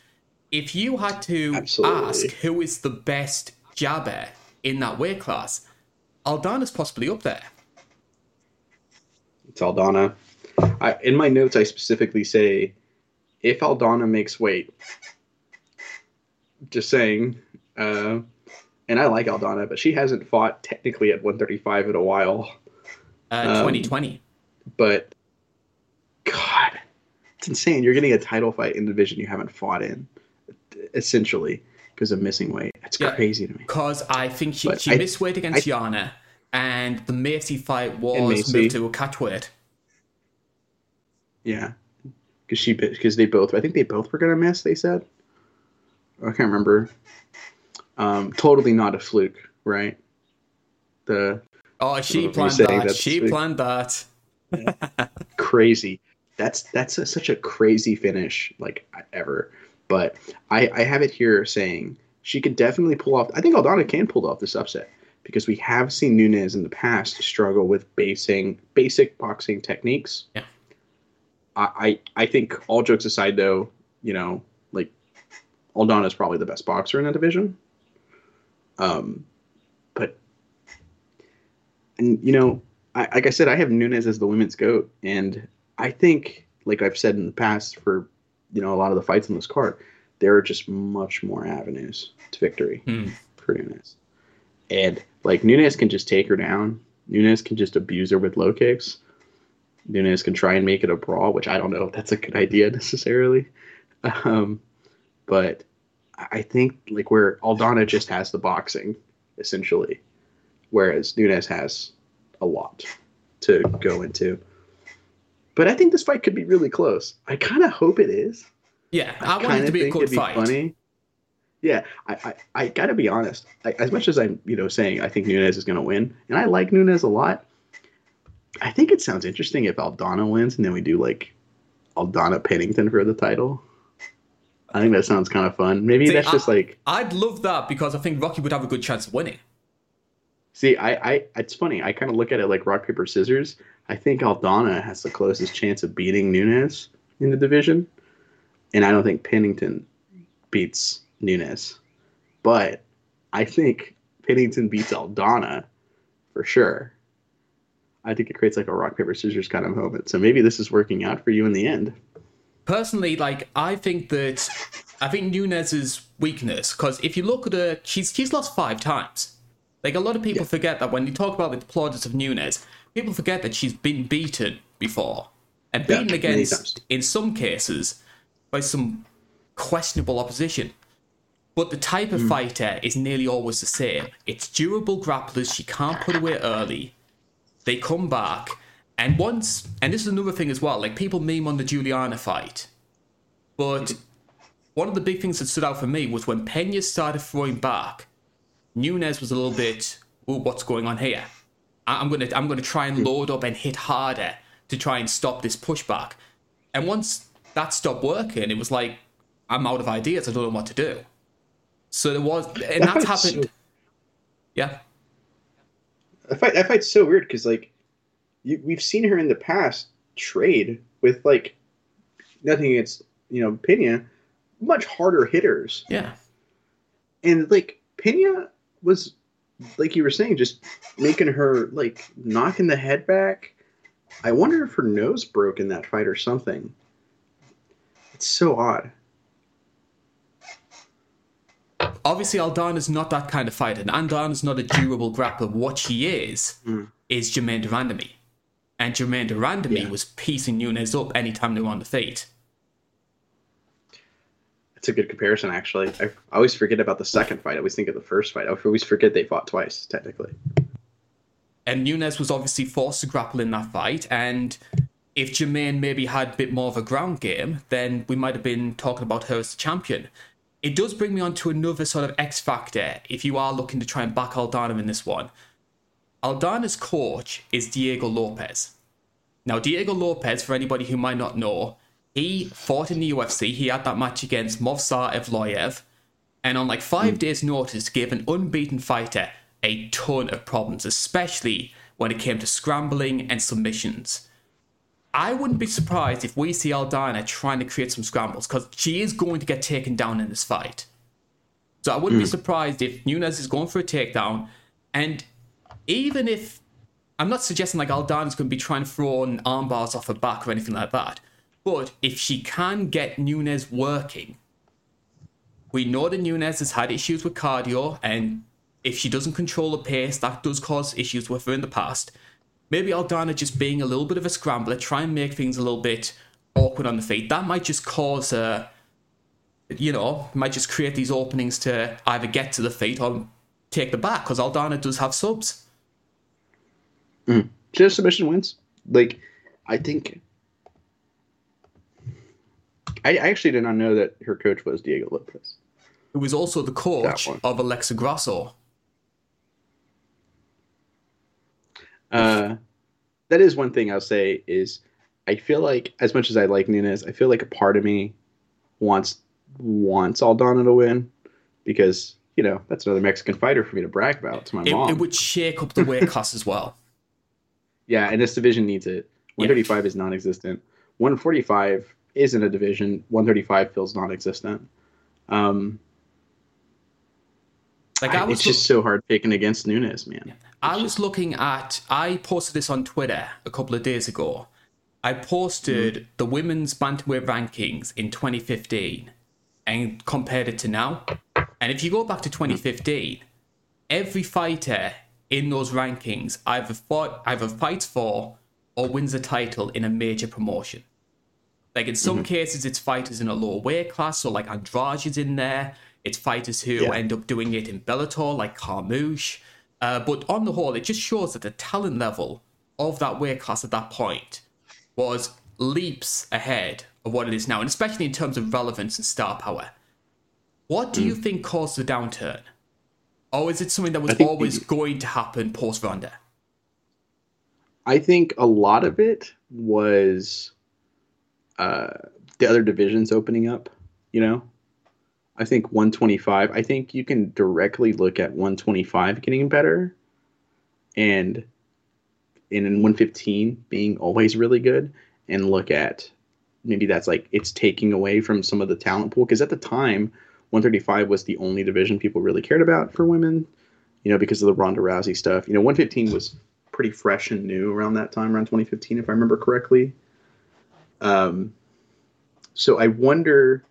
if you had to Absolutely. ask who is the best jabber in that weight class, Aldana's possibly up there. It's Aldana. I, in my notes, I specifically say if Aldana makes weight. Just saying. Uh, and I like Aldana, but she hasn't fought technically at 135 in a while. Uh, Um, 2020. But God, it's insane. You're getting a title fight in the division you haven't fought in, essentially, because of missing weight. That's Yeah. crazy to me. Because I think she, But she I- missed weight against Yana, and the Macy fight was moved to a catchweight. Yeah, because she because they both I think they both were gonna miss. They said. I can't remember. Um, totally not a fluke, right? The Oh, she planned that. She planned that. crazy. That's that's a, such a crazy finish, like ever. But I I have it here saying she could definitely pull off. I think Aldana can pull off this upset because we have seen Nunes in the past struggle with basing basic boxing techniques. Yeah. I I, I think all jokes aside, though, you know, Aldana is probably the best boxer in the division. Um, but and you know, I, like I said, I have Nunes as the women's goat, and I think, like I've said in the past, for you know a lot of the fights on this card, there are just much more avenues to victory Hmm. for Nunes, and like Nunes can just take her down. Nunes can just abuse her with low kicks. Nunes can try and make it a brawl, which I don't know if that's a good idea necessarily. Um, but I think like where Aldana just has the boxing essentially, whereas Nunes has a lot to go into. But I think this fight could be really close. I kind of hope it is. Yeah, I, want it to be a think good it'd fight. Funny. Yeah, I, I, I gotta be honest. I, as much as I'm, you know, saying I think Nunes is gonna win, and I like Nunes a lot, I think it sounds interesting if Aldana wins, and then we do like Aldana Pennington for the title. I think that sounds kind of fun. Maybe See, that's just like I'd love that because I think Rocky would have a good chance of winning. See, I, I it's funny. I kind of look at it like rock paper scissors. I think Aldana has the closest chance of beating Nunes in the division, and I don't think Pennington beats Nunes. But I think Pennington beats Aldana for sure. I think it creates like a rock paper scissors kind of moment. So maybe this is working out for you in the end. Personally, like I think that I think Nunes's weakness because if you look at her, she's she's lost five times. Like a lot of people Yeah. forget that when you talk about the plaudits of Nunes, people forget that she's been beaten before and beaten many against, in some cases, by some questionable opposition. But the type of hmm. fighter is nearly always the same. It's durable grapplers. She can't put away early. They come back, and once, and this is another thing as well. Like people meme on the Julianna fight, but one of the big things that stood out for me was when Pena started throwing back. Nunes was a little bit, "Ooh, what's going on here?" I- I'm gonna, I'm gonna try and load up and hit harder to try and stop this pushback. And once that stopped working, it was like, I'm out of ideas. I don't know what to do. So there was, and That that's happened. Yeah, That fight that fight's so weird because like you, we've seen her in the past trade with like nothing against you know Pena, much harder hitters, yeah. and like Pena was like you were saying, just making her like knocking the head back. I wonder if her nose broke in that fight or something. It's so odd. obviously Aldana is not that kind of fighter. And Aldana is not a durable grappler. What she is Mm. is Germaine de Randamie. And Germaine de Randamie Yeah. was piecing Nunes up anytime they were on the feet. It's a good comparison, actually. I, I always forget about the second fight. I always think of the first fight. I always forget they fought twice, technically. And Nunes was obviously forced to grapple in that fight. And if Germaine maybe had a bit more of a ground game, then we might have been talking about her as the champion. It does bring me on to another sort of X factor if you are looking to try and back Aldana in this one. Aldana's coach is Diego Lopes. Now, Diego Lopes, for anybody who might not know, he fought in the UFC. He had that match against Movsar Evloev, and on like five hmm. days' notice, gave an unbeaten fighter a ton of problems, especially when it came to scrambling and submissions. I wouldn't be surprised if we see Aldana trying to create some scrambles because she is going to get taken down in this fight. So I wouldn't be hmm. surprised if Nunes is going for a takedown, and even if I'm not suggesting like Aldana's going to be trying to throw on arm bars off her back or anything like that. But if she can get Nunes working, we know that Nunes has had issues with cardio, and if she doesn't control the pace, that does cause issues with her in the past. Maybe Aldana just being a little bit of a scrambler, try and make things a little bit awkward on the feet. That might just cause her, you know, might just create these openings to either get to the feet or take the back, because Aldana does have subs. Mm. She has submission wins. Like, I think. I actually did not know that her coach was Diego Lopes. Who was also the coach of Alexa Grasso. Uh, that is one thing I'll say is I feel like as much as I like Nunes, I feel like a part of me wants wants Aldana to win because you know that's another Mexican fighter for me to brag about to my It, mom. it would shake up the weight class as well. yeah, and this division needs it. 135 is non-existent. 145 isn't a division. 135 feels non-existent. Um, Like I I- was it's just so hard picking against Nunes, man. I was looking at. I posted this on Twitter a couple of days ago. I posted the women's bantamweight rankings in 2015 and compared it to now. And if you go back to 2015, every fighter in those rankings either fought, either fights for or wins a title in a major promotion. Like in some cases, it's fighters in a lower weight class, so like Andrade is in there. It's fighters who Yeah. end up doing it in Bellator, like Carmouche. Uh, but on the whole, it just shows that the talent level of that weight class at that point was leaps ahead of what it is now, and especially in terms of relevance and star power. What do you think caused the downturn? Or is it something that was always the- going to happen post Ronda? I think a lot of it was uh, the other divisions opening up. You know, I think 125. I think you can directly look at 125 getting better, and and in 115 being always really good, and look at maybe that's like it's taking away from some of the talent pool because at the time 135 was the only division people really cared about for women. You know, because of the Ronda Rousey stuff. You know, 115 was pretty fresh and new around that time, around 2015, if I remember correctly. Um, so I wonder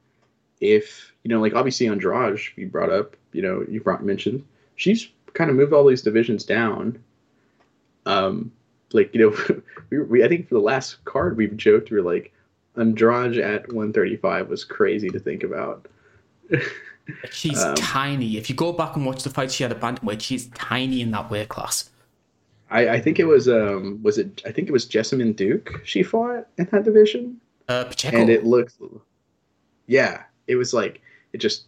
if you know, like obviously Andrade, you brought up, you know, you brought mentioned, she's kind of moved all these divisions down. Um, like you know, we, we I think for the last card we've joked we are like Andrade at 135 was crazy to think about. She's Um, tiny. If you go back and watch the fight she had at bantamweight, she's tiny in that weight class. I, I think it was um was it I think it was Jessamyn Duke she fought in that division. Uh, Pacheco. and it looked yeah it was like it just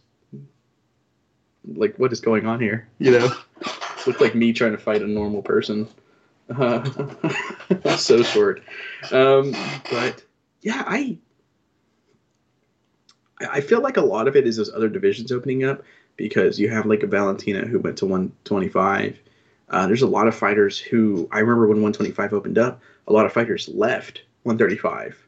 like what is going on here you know looked like me trying to fight a normal person uh, so short um but yeah i i feel like a lot of it is those other divisions opening up because you have like a valentina who went to 125 uh, there's a lot of fighters who i remember when 125 opened up a lot of fighters left 135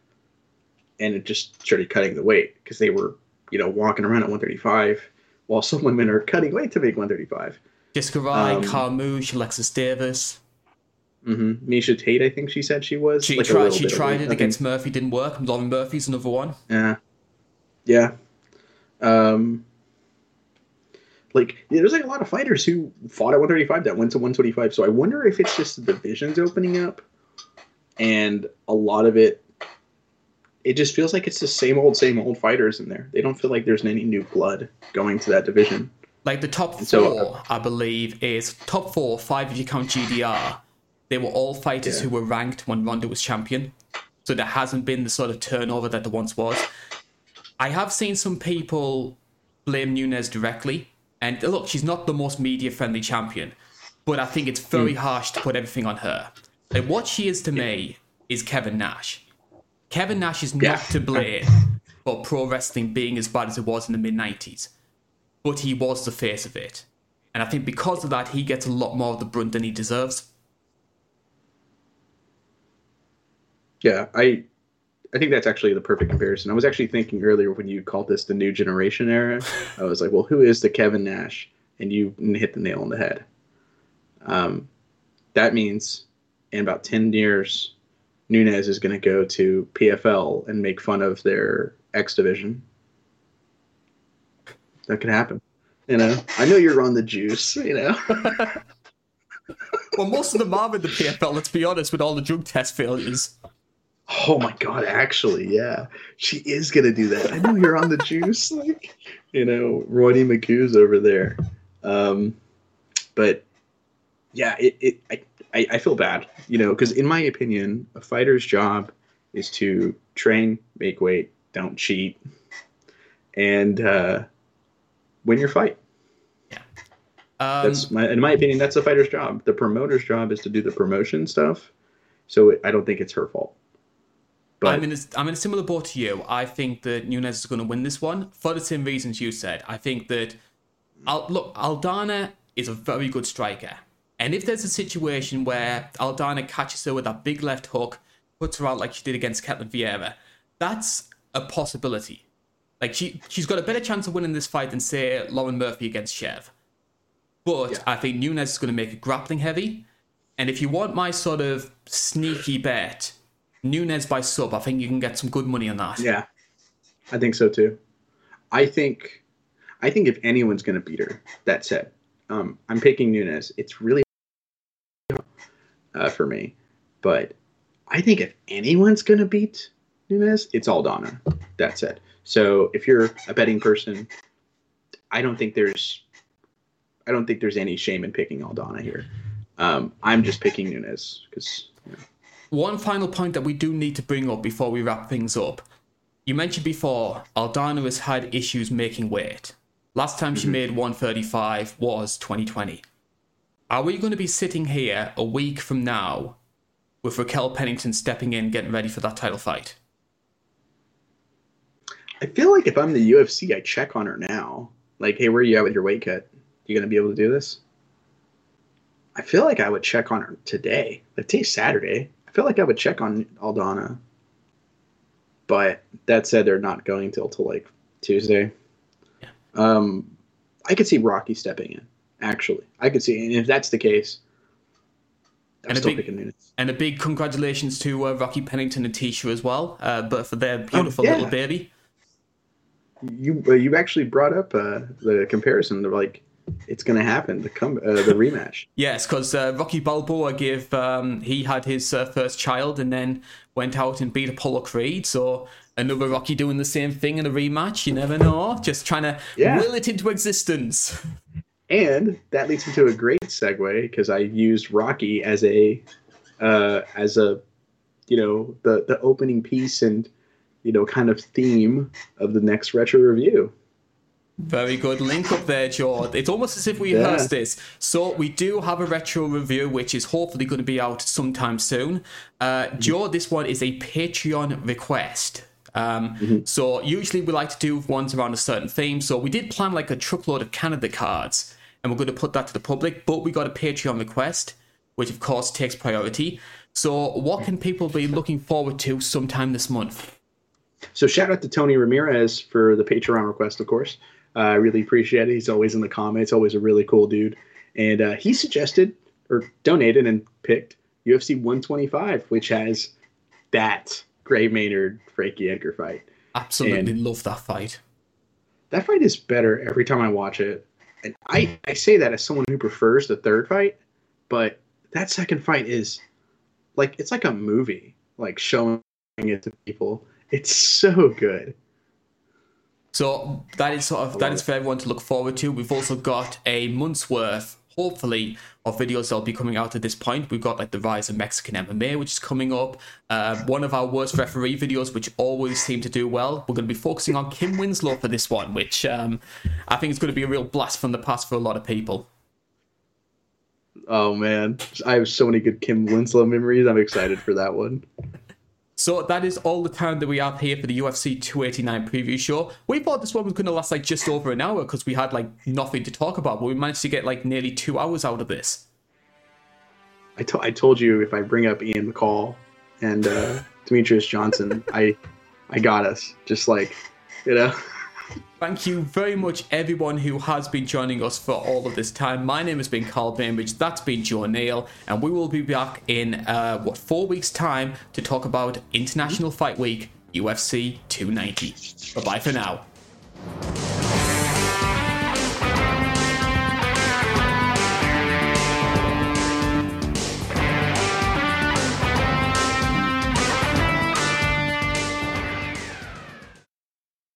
and it just started cutting the weight because they were, you know, walking around at 135 while some women are cutting weight to make 135. Jessica Eye, um, Carmouche, Alexis Davis. Mm-hmm. Miesha Tate, I think she said she was. She like tried. She tried it against Murphy, didn't work. Lauren Murphy's another one. Yeah. Yeah. Um, like there's like a lot of fighters who fought at 135 that went to 125. So I wonder if it's just the divisions opening up, and a lot of it. It just feels like it's the same old, same old fighters in there. They don't feel like there's any new blood going to that division. Like the top four, So- I believe, is top four, five if you count GDR. They were all fighters Yeah. who were ranked when Ronda was champion. So there hasn't been the sort of turnover that there once was. I have seen some people blame Nunes directly. And look, she's not the most media friendly champion, but I think it's very Hmm. harsh to put everything on her. Like what she is to me is Kevin Nash. Kevin Nash is not Yeah. to blame for pro wrestling being as bad as it was in the mid 90s but he was the face of it. And I think because of that, he gets a lot more of the brunt than he deserves. Yeah, I I think that's actually the perfect comparison. I was actually thinking earlier when you called this the new generation era, I was like, well, who is the Kevin Nash? And you hit the nail on the head. Um, that means in about ten years, Nunes is going to go to PFL and make fun of their X division. That could happen. You know, I know you're on the juice. You know. well, most of them are in the PFL. Let's be honest, with all the drug test failures. Oh my god, actually, yeah. She is gonna do that. I know you're on the juice. Like, you know, Roddy McHugh's over there. Um but yeah, it, it I, I, I feel bad, you know, because in my opinion, a fighter's job is to train, make weight, don't cheat, and uh, win your fight. Yeah. Um, that's my, in my opinion, that's a fighter's job. The promoter's job is to do the promotion stuff. So I don't think it's her fault. But I'm in a, I'm in a similar boat to you. I think that Nunes is going to win this one for the same reasons you said. I think that, I'll, look, Aldana is a very good striker. And if there's a situation where Aldana catches her with that big left hook, puts her out like she did against Ketlen Vieira, that's a possibility. Like she she's got a better chance of winning this fight than say Lauren Murphy against Chev. But yeah. I think Nunes is going to make it grappling heavy. And if you want my sort of sneaky bet, Nunes by sub, I think you can get some good money on that. Yeah, I think so too. I think, I think if anyone's going to beat her, that's it. Um, I'm picking Nunes. It's really uh, for me, but I think if anyone's going to beat Nunes, it's Aldana. That's it. So if you're a betting person, I don't think there's, I don't think there's any shame in picking Aldana here. Um, I'm just picking Nunes because. You know. One final point that we do need to bring up before we wrap things up. You mentioned before Aldana has had issues making weight. Last time she mm-hmm. made 135 was 2020. Are we going to be sitting here a week from now with Raquel Pennington stepping in, getting ready for that title fight? I feel like if I'm the UFC, I check on her now. Like, hey, where are you at with your weight cut? You gonna be able to do this? I feel like I would check on her today. Like today's Saturday. Feel like I would check on Aldana. But that said, they're not going till till like Tuesday. Yeah. Um, I could see Rocky stepping in. Actually, I could see, and if that's the case, I'm and still big, picking Nunes. And a big congratulations to uh, Rocky Pennington and Tisha as well, uh, but for their beautiful oh, yeah. little baby. You uh, you actually brought up uh, the comparison. They're like, it's going to happen. The come uh, the rematch. yes, because uh, Rocky Balboa gave um, he had his uh, first child and then went out and beat Apollo Creed. So another Rocky doing the same thing in a rematch. You never know. Just trying to yeah. will it into existence. And that leads me to a great segue because I used Rocky as a uh, as a you know the the opening piece and you know kind of theme of the next retro review. Very good link up there, Joe. It's almost as if we yeah. rehearsed this. So we do have a retro review, which is hopefully going to be out sometime soon. Uh, Joe, this one is a Patreon request. Um, mm-hmm. So usually we like to do ones around a certain theme. So we did plan like a truckload of Canada cards, and we're going to put that to the public. But we got a Patreon request, which of course takes priority. So what can people be looking forward to sometime this month? So shout out to Tony Ramirez for the Patreon request, of course. Uh, I really appreciate it. He's always in the comments, always a really cool dude. And uh, he suggested or donated and picked UFC 125, which has that Gray Maynard Frankie Edgar fight. Absolutely and love that fight. That fight is better every time I watch it. And I, I say that as someone who prefers the third fight, but that second fight is like it's like a movie, like showing it to people. It's so good. So that is sort of that is for everyone to look forward to. We've also got a month's worth hopefully of videos that'll be coming out at this point. We've got like the rise of Mexican MMA, which is coming up. Uh, one of our worst referee videos, which always seem to do well. We're going to be focusing on Kim Winslow for this one, which um, I think is going to be a real blast from the past for a lot of people. Oh man, I have so many good Kim Winslow memories. I'm excited for that one. So that is all the time that we have here for the UFC 289 preview show. We thought this one was going to last like just over an hour because we had like nothing to talk about, but we managed to get like nearly two hours out of this. I, to- I told you if I bring up Ian McCall and uh, Demetrious Johnson, I I got us. Just like you know. Thank you very much, everyone who has been joining us for all of this time. My name has been Karl Bainbridge, that's been Joe Neal, and we will be back in, uh, what, four weeks' time to talk about International Fight Week UFC 290. Bye bye for now.